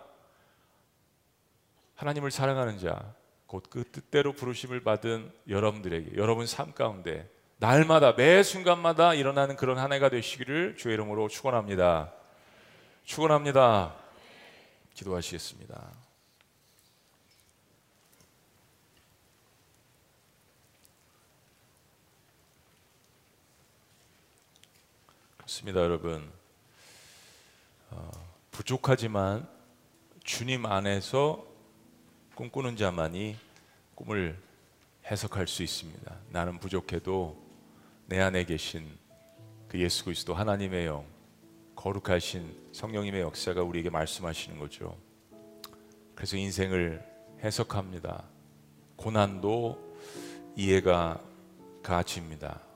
하나님을 사랑하는 자, 곧 그 뜻대로 부르심을 받은 여러분들에게 여러분 삶 가운데 날마다 매 순간마다 일어나는 그런 한 해가 되시기를 주의 이름으로 축원합니다. 축원합니다. 기도하시겠습니다. 좋습니다, 여러분. 어, 부족하지만 주님 안에서 꿈꾸는 자만이 꿈을 해석할 수 있습니다. 나는 부족해도 내 안에 계신 그 예수 그리스도 하나님의 영, 거룩하신 성령님의 역사가 우리에게 말씀하시는 거죠. 그래서 인생을 해석합니다. 고난도 이해가 가집니다.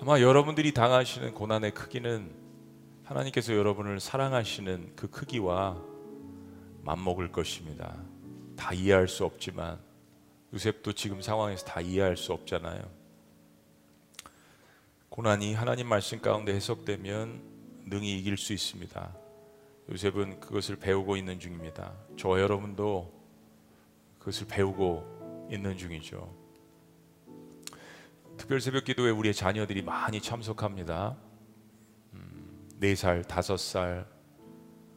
아마 여러분들이 당하시는 고난의 크기는 하나님께서 여러분을 사랑하시는 그 크기와 맞먹을 것입니다. 다 이해할 수 없지만 요셉도 지금 상황에서 다 이해할 수 없잖아요. 고난이 하나님 말씀 가운데 해석되면 능히 이길 수 있습니다. 요셉은 그것을 배우고 있는 중입니다. 저 여러분도 그것을 배우고 있는 중이죠. 특별 새벽 기도에 우리의 자녀들이 많이 참석합니다. 음, 4살, 5살,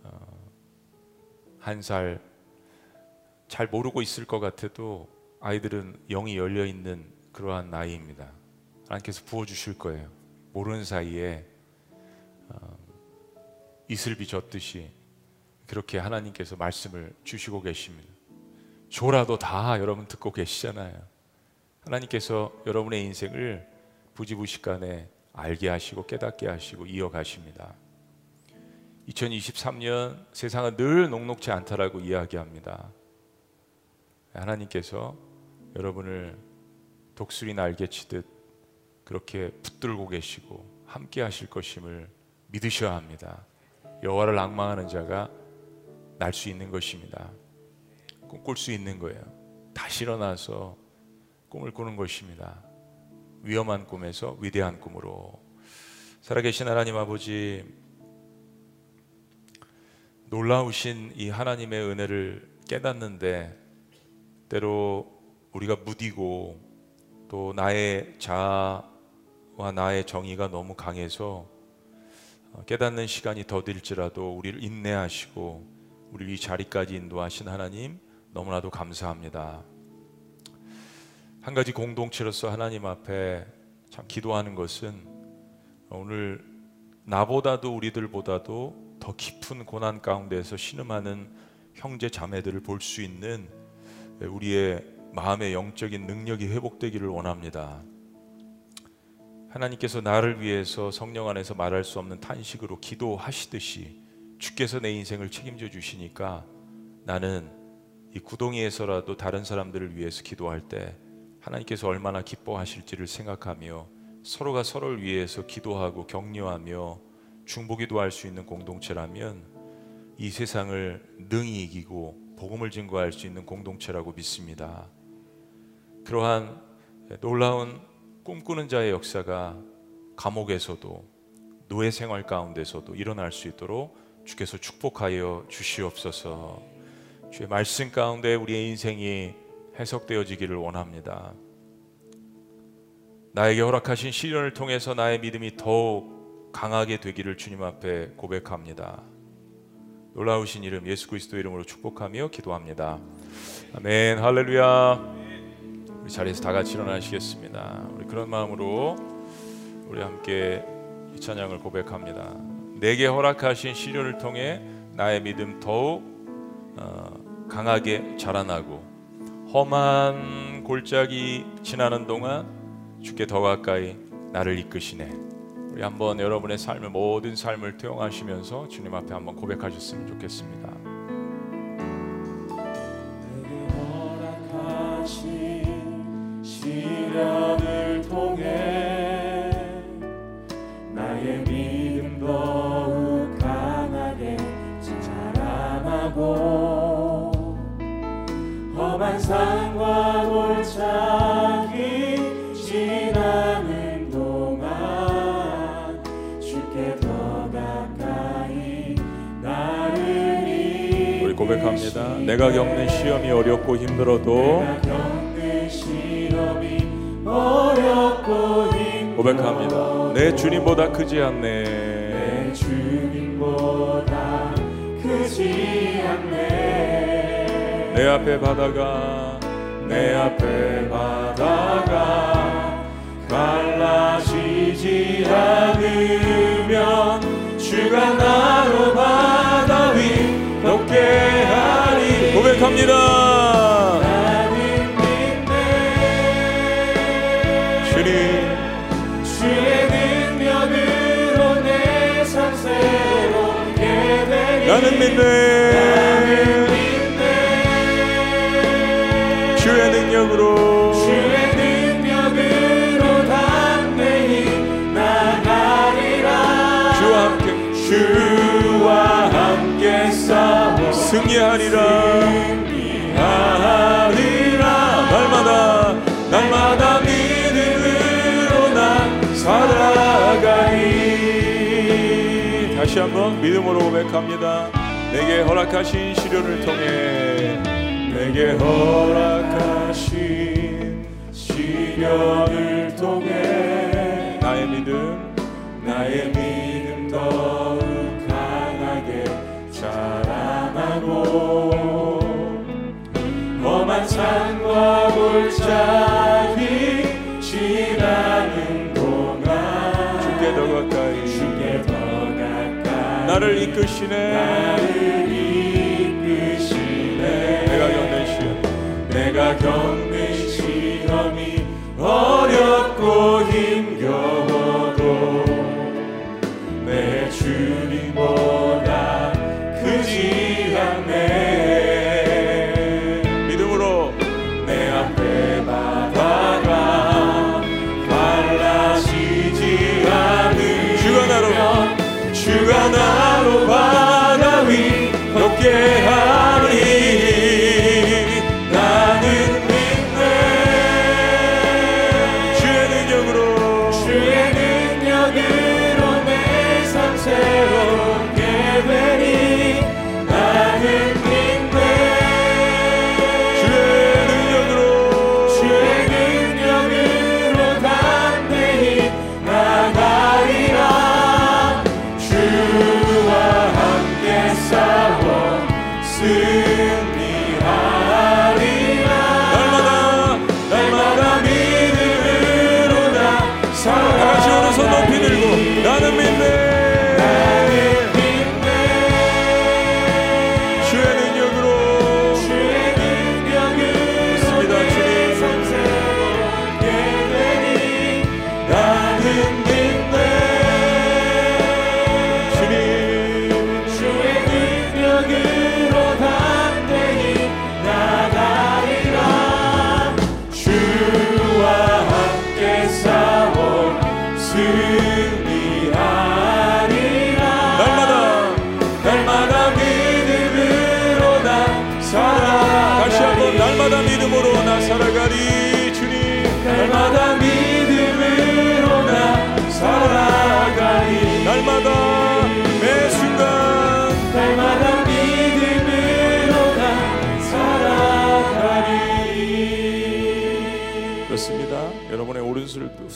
어, 1살 잘 모르고 있을 것 같아도 아이들은 영이 열려 있는 그러한 나이입니다. 하나님께서 부어 주실 거예요. 모르는 사이에 어, 이슬비 젖듯이 그렇게 하나님께서 말씀을 주시고 계십니다. 조라도 다 여러분 듣고 계시잖아요. 하나님께서 여러분의 인생을 부지부식간에 알게 하시고 깨닫게 하시고 이어가십니다. 2023년 세상은 늘 녹록지 않다라고 이야기합니다. 하나님께서 여러분을 독수리 날개치듯 그렇게 붙들고 계시고 함께 하실 것임을 믿으셔야 합니다. 여호와를 악망하는 자가 날 수 있는 것입니다. 꿈꿀 수 있는 거예요. 다시 일어나서 꿈을 꾸는 것입니다. 위험한 꿈에서 위대한 꿈으로 살아계신 하나님 아버지 놀라우신 이 하나님의 은혜를 깨닫는데 때로 우리가 무디고 또 나의 자아와 나의 정의가 너무 강해서 깨닫는 시간이 더딜지라도 우리를 인내하시고 우리를 이 자리까지 인도하신 하나님 너무나도 감사합니다. 한 가지 공동체로서 하나님 앞에 참 기도하는 것은 오늘 나보다도 우리들보다도 더 깊은 고난 가운데서 신음하는 형제 자매들을 볼 수 있는 우리의 마음의 영적인 능력이 회복되기를 원합니다. 하나님께서 나를 위해서 성령 안에서 말할 수 없는 탄식으로 기도하시듯이 주께서 내 인생을 책임져 주시니까 나는 이 구덩이에서라도 다른 사람들을 위해서 기도할 때 하나님께서 얼마나 기뻐하실지를 생각하며 서로가 서로를 위해서 기도하고 격려하며 중보기도 할 수 있는 공동체라면 이 세상을 능히 이기고 복음을 증거할 수 있는 공동체라고 믿습니다. 그러한 놀라운 꿈꾸는 자의 역사가 감옥에서도 노예 생활 가운데서도 일어날 수 있도록 주께서 축복하여 주시옵소서. 주의 말씀 가운데 우리의 인생이 해석되어지기를 원합니다. 나에게 허락하신 시련을 통해서 나의 믿음이 더욱 강하게 되기를 주님 앞에 고백합니다. 놀라우신 이름 예수 그리스도 이름으로 축복하며 기도합니다. 아멘. 할렐루야. 우리 자리에서 다 같이 일어나시겠습니다. 우리 그런 마음으로 우리 함께 이 찬양을 고백합니다. 내게 허락하신 시련을 통해 나의 믿음 더욱 어, 강하게 자라나고 험한 골짜기 지나는 동안 주께 더 가까이 나를 이끄시네. 우리 한번 여러분의 삶을 모든 삶을 투영하시면서 주님 앞에 한번 고백하셨으면 좋겠습니다. 내가 겪는 시험이 어렵고 힘들어도 고백합니다. 내 주님보다 크지 않네. 내 앞에 바다가 내 앞에 바다가 갈라지 쉬지 않으면 주가 나로 바다 위 걷게 하리 고백합니다. 나는 믿네 주님 주의 능력으로 내 삶 새롭게 되리 나는 믿네. 믿네 주의 능력으로 주의 능력으로 담대히 나가리라 주와 함께 주와 함께 싸워. 승리하리라 한번 믿음으로 고백합니다. 내게 허락하신 시련을 통해 내게 허락하신 시련을 통해 나의 믿음 나의 믿음 더욱 강하게 자라나고 험한 산과 골짜 나를 이끄시네. 나를 이끄시네. 내가 시련 내가 겪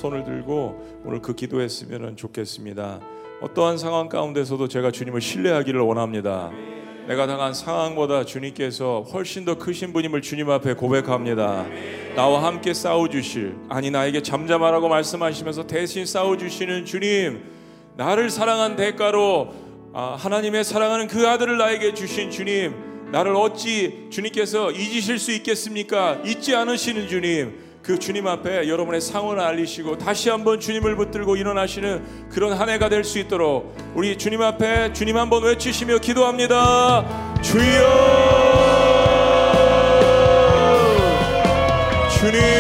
손을 들고 오늘 그 기도했으면 좋겠습니다. 어떠한 상황 가운데서도 제가 주님을 신뢰하기를 원합니다. 내가 당한 상황보다 주님께서 훨씬 더 크신 분임을 주님 앞에 고백합니다. 나와 함께 싸워 주실 아니 나에게 잠잠하라고 말씀하시면서 대신 싸워 주시는 주님 나를 사랑한 대가로 아, 하나님의 사랑하는 그 아들을 나에게 주신 주님 나를 어찌 주님께서 잊으실 수 있겠습니까? 잊지 않으시는 주님 그 주님 앞에 여러분의 상원을 알리시고 다시 한번 주님을 붙들고 일어나시는 그런 한 해가 될 수 있도록 우리 주님 앞에 주님 한번 외치시며 기도합니다. 주여 주님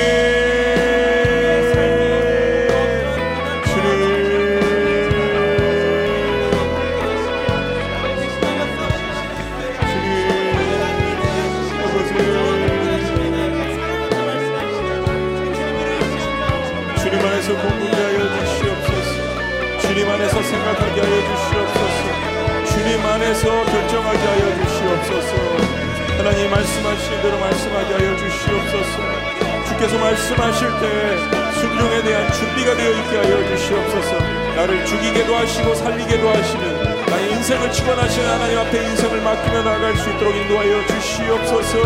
하나님 말씀하신 대로 말씀하게 하여 주시옵소서. 주께서 말씀하실 때 순종에 대한 준비가 되어 있게 하여 주시옵소서. 나를 죽이게도 하시고 살리게도 하시는 나의 인생을 축원하시는 하나님 앞에 인생을 맡기며 나아갈 수 있도록 인도하여 주시옵소서.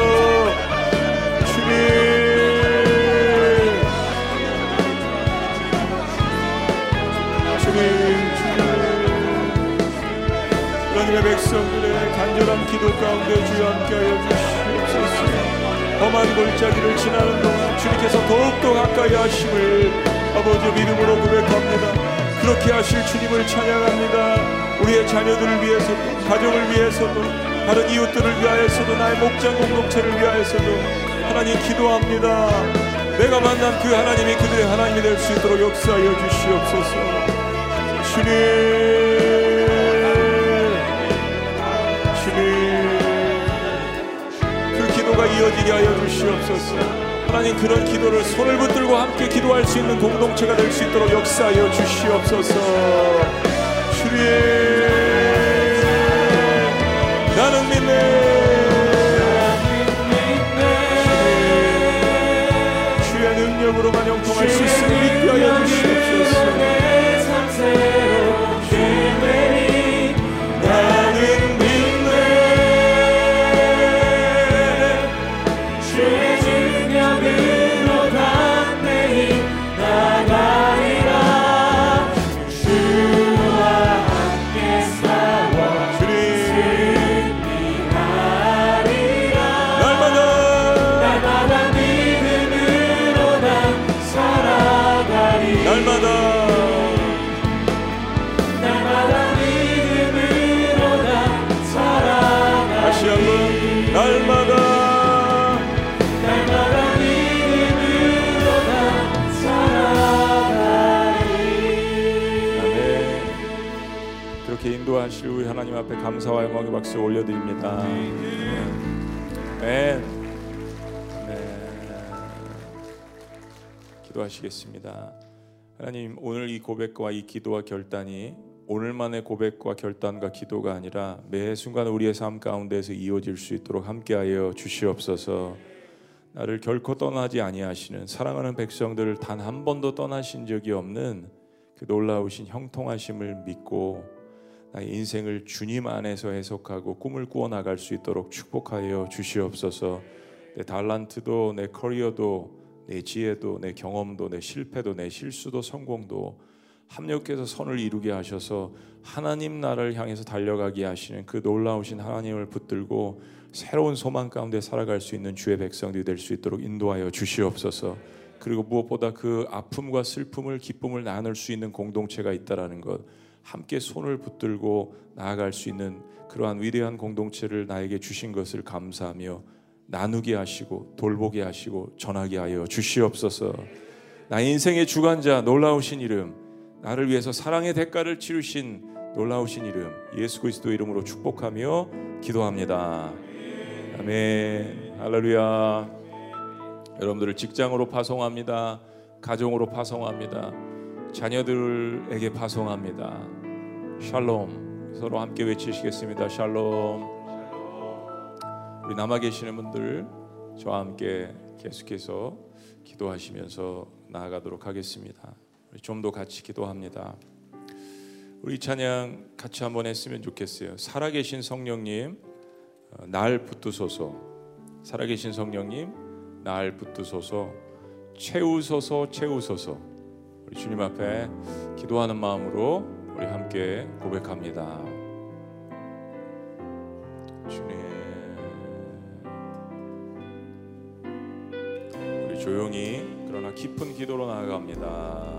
하나님의 백성들의 간절한 기도 가운데 주여 함께하여 주시옵소서. 험한 골짜기를 지나는 동안 주님께서 더욱더 가까이 하심을 아버지 믿음으로 고백합니다. 그렇게 하실 주님을 찬양합니다. 우리의 자녀들을 위해서도 가정을 위해서도 다른 이웃들을 위하여서도 나의 목장 공동체를 위하여서도 하나님 기도합니다. 내가 만난 그 하나님이 그들의 하나님이 될 수 있도록 역사하여 주시옵소서. 주님 이어지게 하여 주시옵소서. 하나님 그런 기도를 손을 붙들고 함께 기도할 수 있는 공동체가 될 수 있도록 역사하여 주시옵소서. 주님 나는 믿네 하나님 앞에 감사와 영광의 박수 올려드립니다. 아멘. 기도하시겠습니다. 하나님 오늘 이 고백과 이 기도와 결단이 오늘만의 고백과 결단과 기도가 아니라 매 순간 우리의 삶 가운데서 이어질 수 있도록 함께하여 주시옵소서. 나를 결코 떠나지 아니하시는 사랑하는 백성들을 단 한 번도 떠나신 적이 없는 그 놀라우신 형통하심을 믿고 나의 인생을 주님 안에서 해석하고 꿈을 꾸어 나갈 수 있도록 축복하여 주시옵소서. 내 달란트도 내 커리어도 내 지혜도 내 경험도 내 실패도 내 실수도 성공도 합력해서 선을 이루게 하셔서 하나님 나라를 향해서 달려가게 하시는 그 놀라우신 하나님을 붙들고 새로운 소망 가운데 살아갈 수 있는 주의 백성들이 될 수 있도록 인도하여 주시옵소서. 그리고 무엇보다 그 아픔과 슬픔을 기쁨을 나눌 수 있는 공동체가 있다라는 것 함께 손을 붙들고 나아갈 수 있는 그러한 위대한 공동체를 나에게 주신 것을 감사하며 나누게 하시고 돌보게 하시고 전하게 하여 주시옵소서. 나의 인생의 주관자 놀라우신 이름 나를 위해서 사랑의 대가를 치르신 놀라우신 이름 예수 그리스도 이름으로 축복하며 기도합니다. 아멘. 할렐루야. 여러분들을 직장으로 파송합니다. 가정으로 파송합니다. 자녀들에게 파송합니다. 샬롬. 서로 함께 외치시겠습니다. 샬롬. 우리 남아 계시는 분들 저와 함께 계속해서 기도하시면서 나아가도록 하겠습니다. 좀 더 같이 기도합니다. 우리 찬양 같이 한번 했으면 좋겠어요. 살아계신 성령님, 어, 날 붙드소서. 살아계신 성령님, 날 붙드소서. 채우소서, 채우소서. 우리 주님 앞에 기도하는 마음으로 우리 함께 고백합니다. 주님, 우리 조용히 그러나 깊은 기도로 나아갑니다.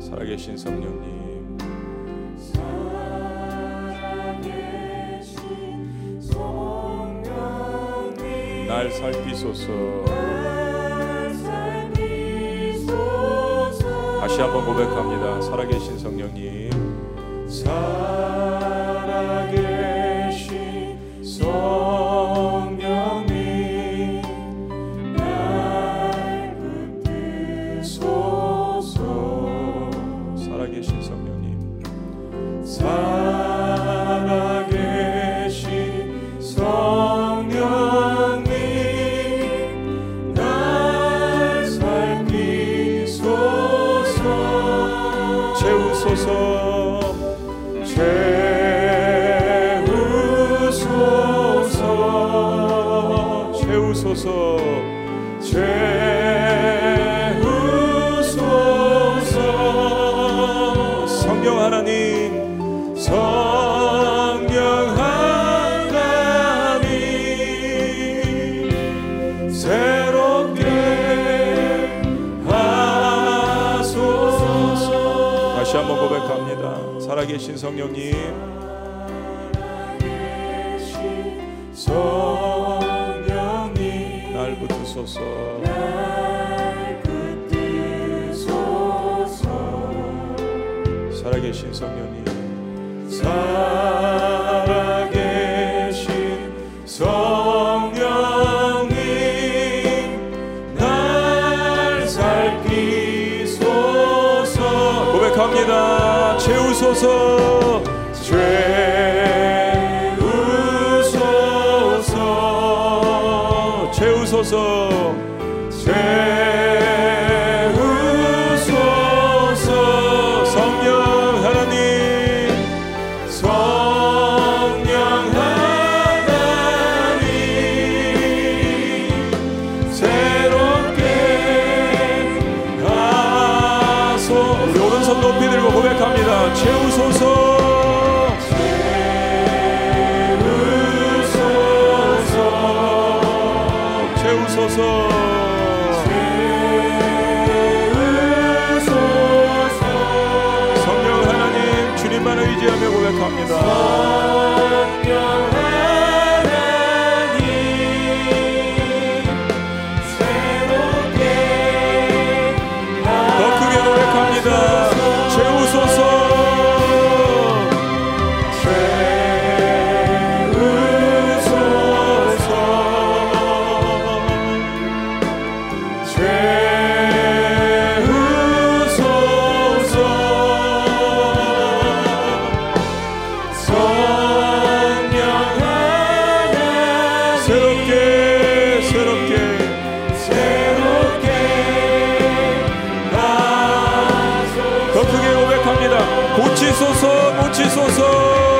살아계신 성령님, 살피소서. 다시 한번 고백합니다. 살아계신 성령님, 살아계신 성령님, 한번 고백합니다. 살아계신 성령님. 성령님 날 붙드소서. 날 붙드소서. 살아계신 성령님. Multisoso, multisoso.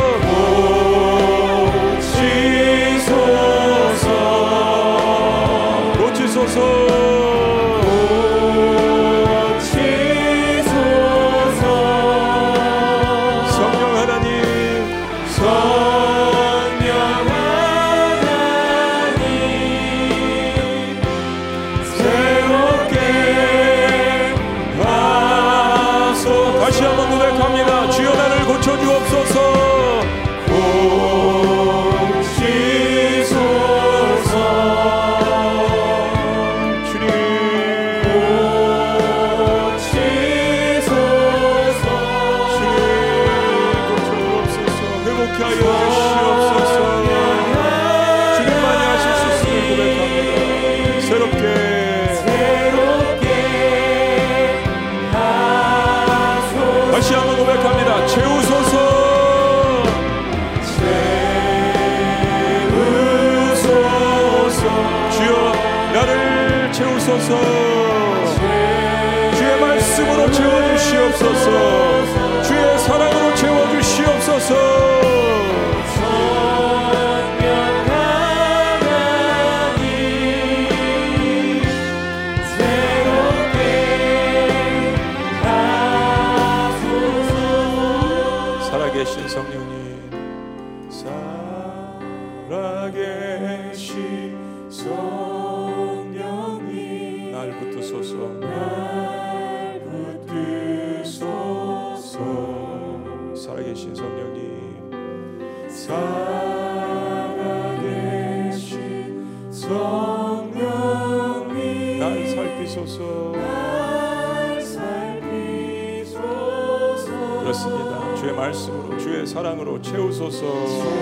채우소서.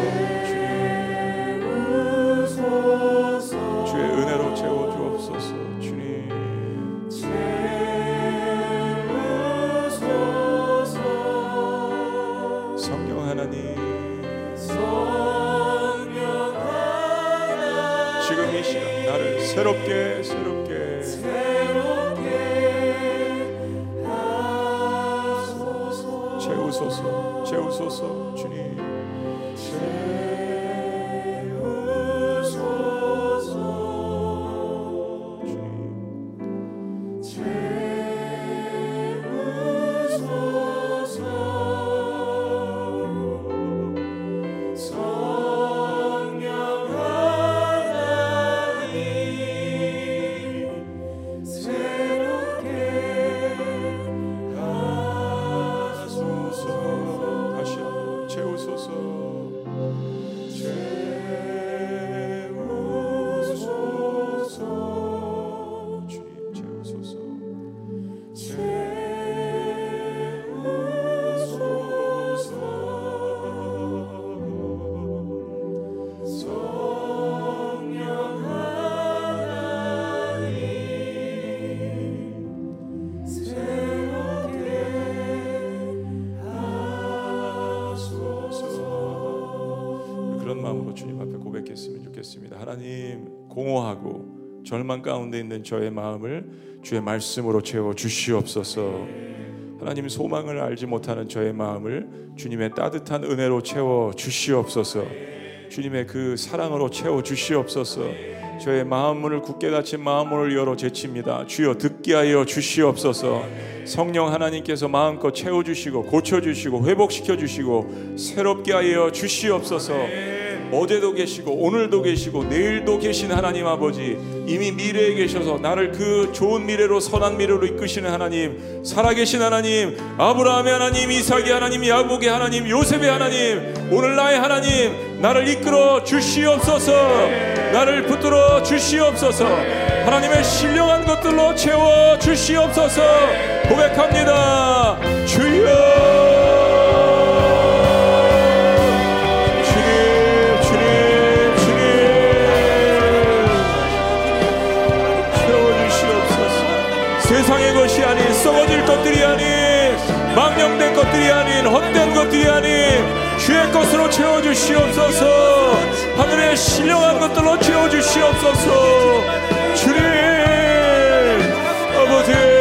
절망 가운데 있는 저의 마음을 주의 말씀으로 채워 주시옵소서. 하나님 소망을 알지 못하는 저의 마음을 주님의 따뜻한 은혜로 채워 주시옵소서. 주님의 그 사랑으로 채워 주시옵소서. 저의 마음문을 굳게 닫힌 마음문을 열어 제칩니다. 주여 듣게 하여 주시옵소서. 성령 하나님께서 마음껏 채워 주시고 고쳐 주시고 회복시켜 주시고 새롭게 하여 주시옵소서. 어제도 계시고 오늘도 계시고 내일도 계신 하나님 아버지 이미 미래에 계셔서 나를 그 좋은 미래로 선한 미래로 이끄시는 하나님 살아계신 하나님 아브라함의 하나님 이삭의 하나님 야곱의 하나님 요셉의 하나님 오늘 나의 하나님 나를 이끌어 주시옵소서. 나를 붙들어 주시옵소서. 하나님의 신령한 것들로 채워 주시옵소서. 고백합니다. 주 썩어질 것들이 아닌 망령된 것들이 아닌 헛된 것들이 아닌 주의 것으로 채워주시옵소서. 하늘의 신령한 것들로 채워주시옵소서. 주님 아버지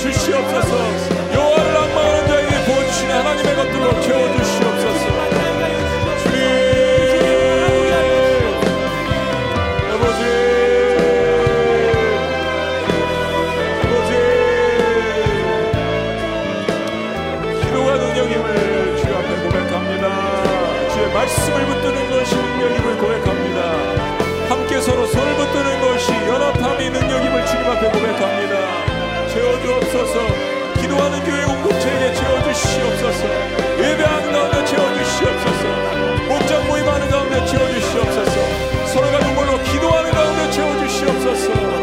주시옵소서. 여호와를 악망하는 자에게 부어주시는 하나님의 것들로 채워주시옵소서. 말씀을 붙드는 것이 능력임을 고백합니다. 함께 서로 손을 붙드는 것이 연합함이 능력임을 주님 앞에 고백합니다 채워주옵소서. 기도하는 교회 공동체에게 채워주시옵소서. 예배하는 가운데 채워주시옵소서. 목장 모임하는 가운데 채워주시옵소서. 서로가 눈물로 기도하는 가운데 채워주시옵소서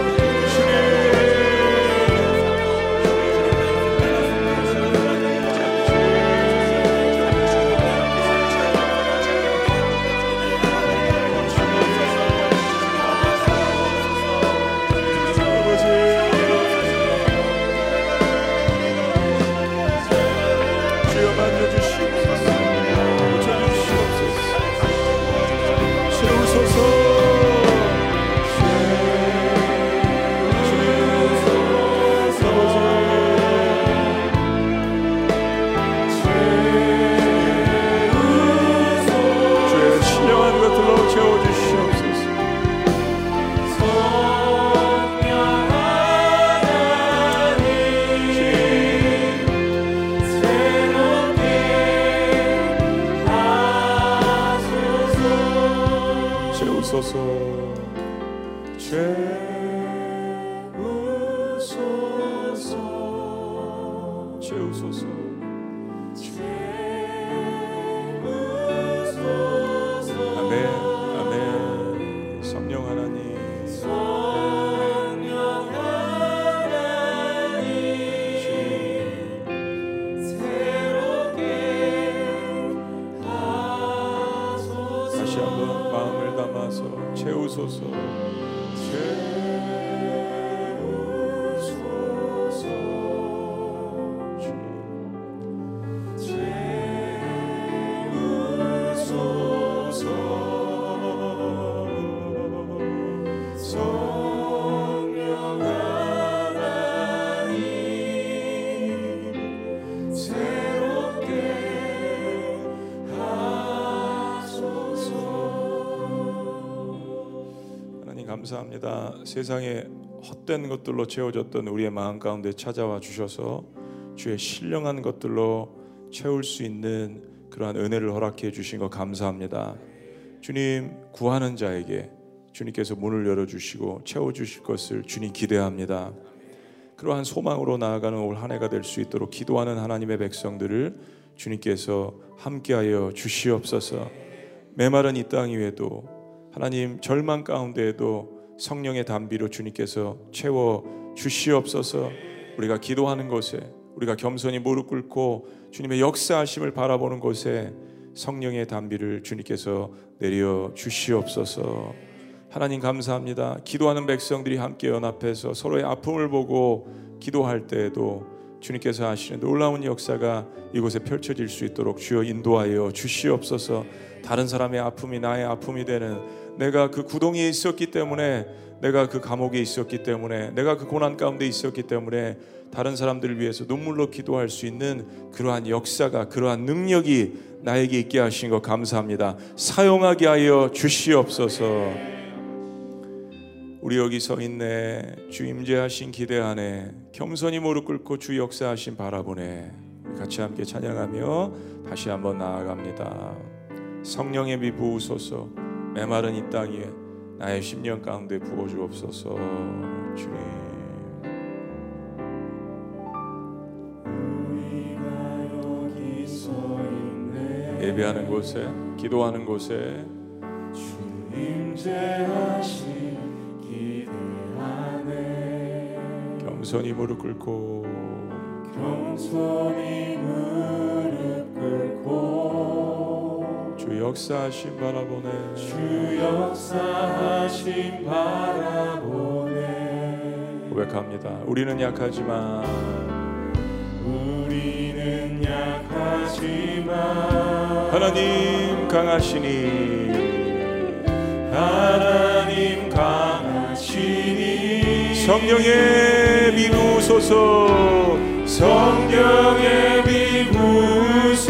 세상에 헛된 것들로 채워졌던 우리의 마음 가운데 찾아와 주셔서 주의 신령한 것들로 채울 수 있는 그러한 은혜를 허락해 주신 것 감사합니다. 주님 구하는 자에게 주님께서 문을 열어 주시고 채워 주실 것을 주님 기대합니다. 그러한 소망으로 나아가는 올 한 해가 될 수 있도록 기도하는 하나님의 백성들을 주님께서 함께하여 주시옵소서. 메마른 이 땅 위에도 하나님 절망 가운데에도 성령의 담비로 주님께서 채워 주시옵소서. 우리가 기도하는 곳에 우리가 겸손히 무릎 꿇고 주님의 역사하심을 바라보는 곳에 성령의 담비를 주님께서 내려 주시옵소서. 하나님 감사합니다. 기도하는 백성들이 함께 연합해서 서로의 아픔을 보고 기도할 때에도 주님께서 하시는 놀라운 역사가 이곳에 펼쳐질 수 있도록 주여 인도하여 주시옵소서. 다른 사람의 아픔이 나의 아픔이 되는 내가 그 구덩이에 있었기 때문에 내가 그 감옥에 있었기 때문에 내가 그 고난 가운데 있었기 때문에 다른 사람들을 위해서 눈물로 기도할 수 있는 그러한 역사가 그러한 능력이 나에게 있게 하신 것 감사합니다. 사용하게 하여 주시옵소서. 우리 여기 서 있네 주 임재하신 기대 안에 겸손히 무릎 꿇고 주 역사하신 바라보네 같이 함께 찬양하며 다시 한번 나아갑니다. 성령의 비 부으소서 메마른 이땅 위에 나의 심령 가운데 부어 주옵소서 주님. 예배하는 곳에 기도하는 곳에 겸손히 무릎 꿇고 겸손히 무릎 꿇고 주 역사하심 바라보네. 주 역사하심 바라보네. 고백합니다. 우리는 약하지만 우리는 약하지만 하나님 강하시니 하나님 강하시니 성령의 비부소서. 성령의 비부소서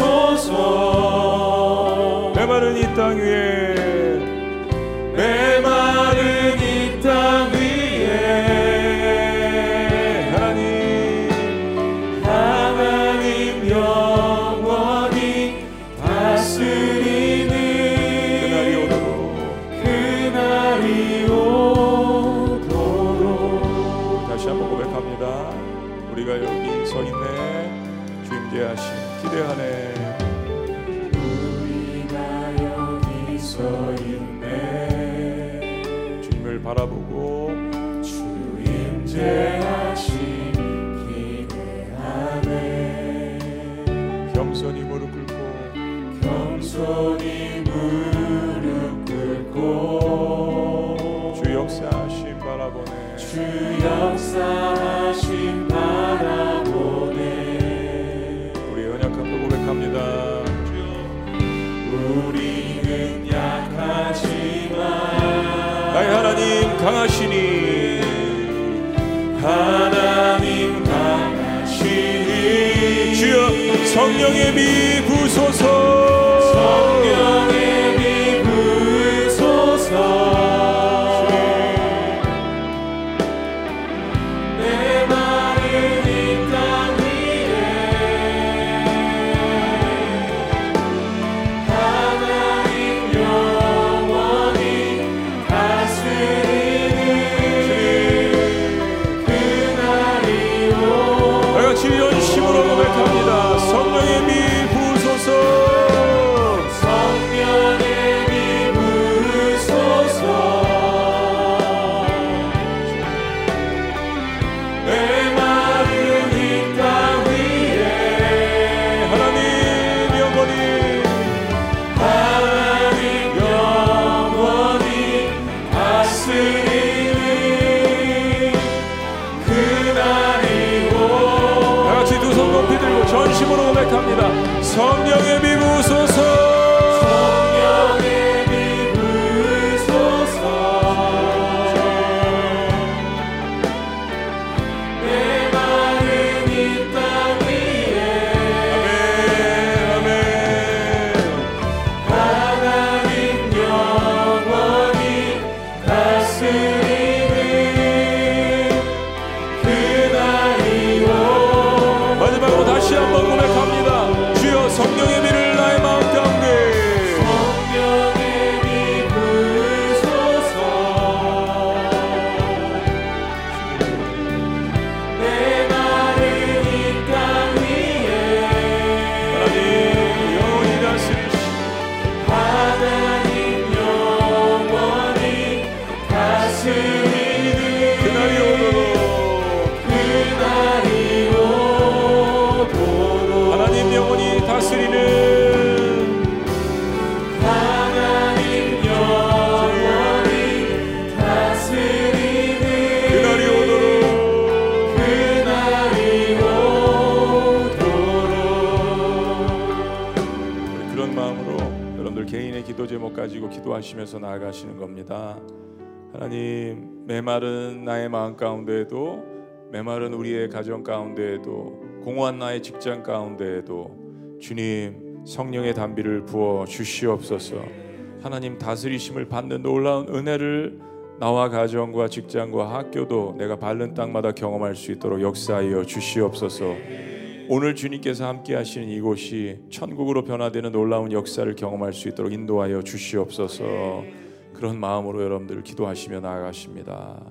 성령의 비부 나아가시는 겁니다. 하나님 메마른 나의 마음 가운데에도 메마른 우리의 가정 가운데에도 공허한 나의 직장 가운데에도 주님 성령의 담비를 부어 주시옵소서. 하나님 다스리심을 받는 놀라운 은혜를 나와 가정과 직장과 학교도 내가 밟는 땅마다 경험할 수 있도록 역사하여 주시옵소서. 오늘 주님께서 함께 하시는 이곳이 천국으로 변화되는 놀라운 역사를 경험할 수 있도록 인도하여 주시옵소서. 그런 마음으로 여러분들 기도하시며 나아가십니다.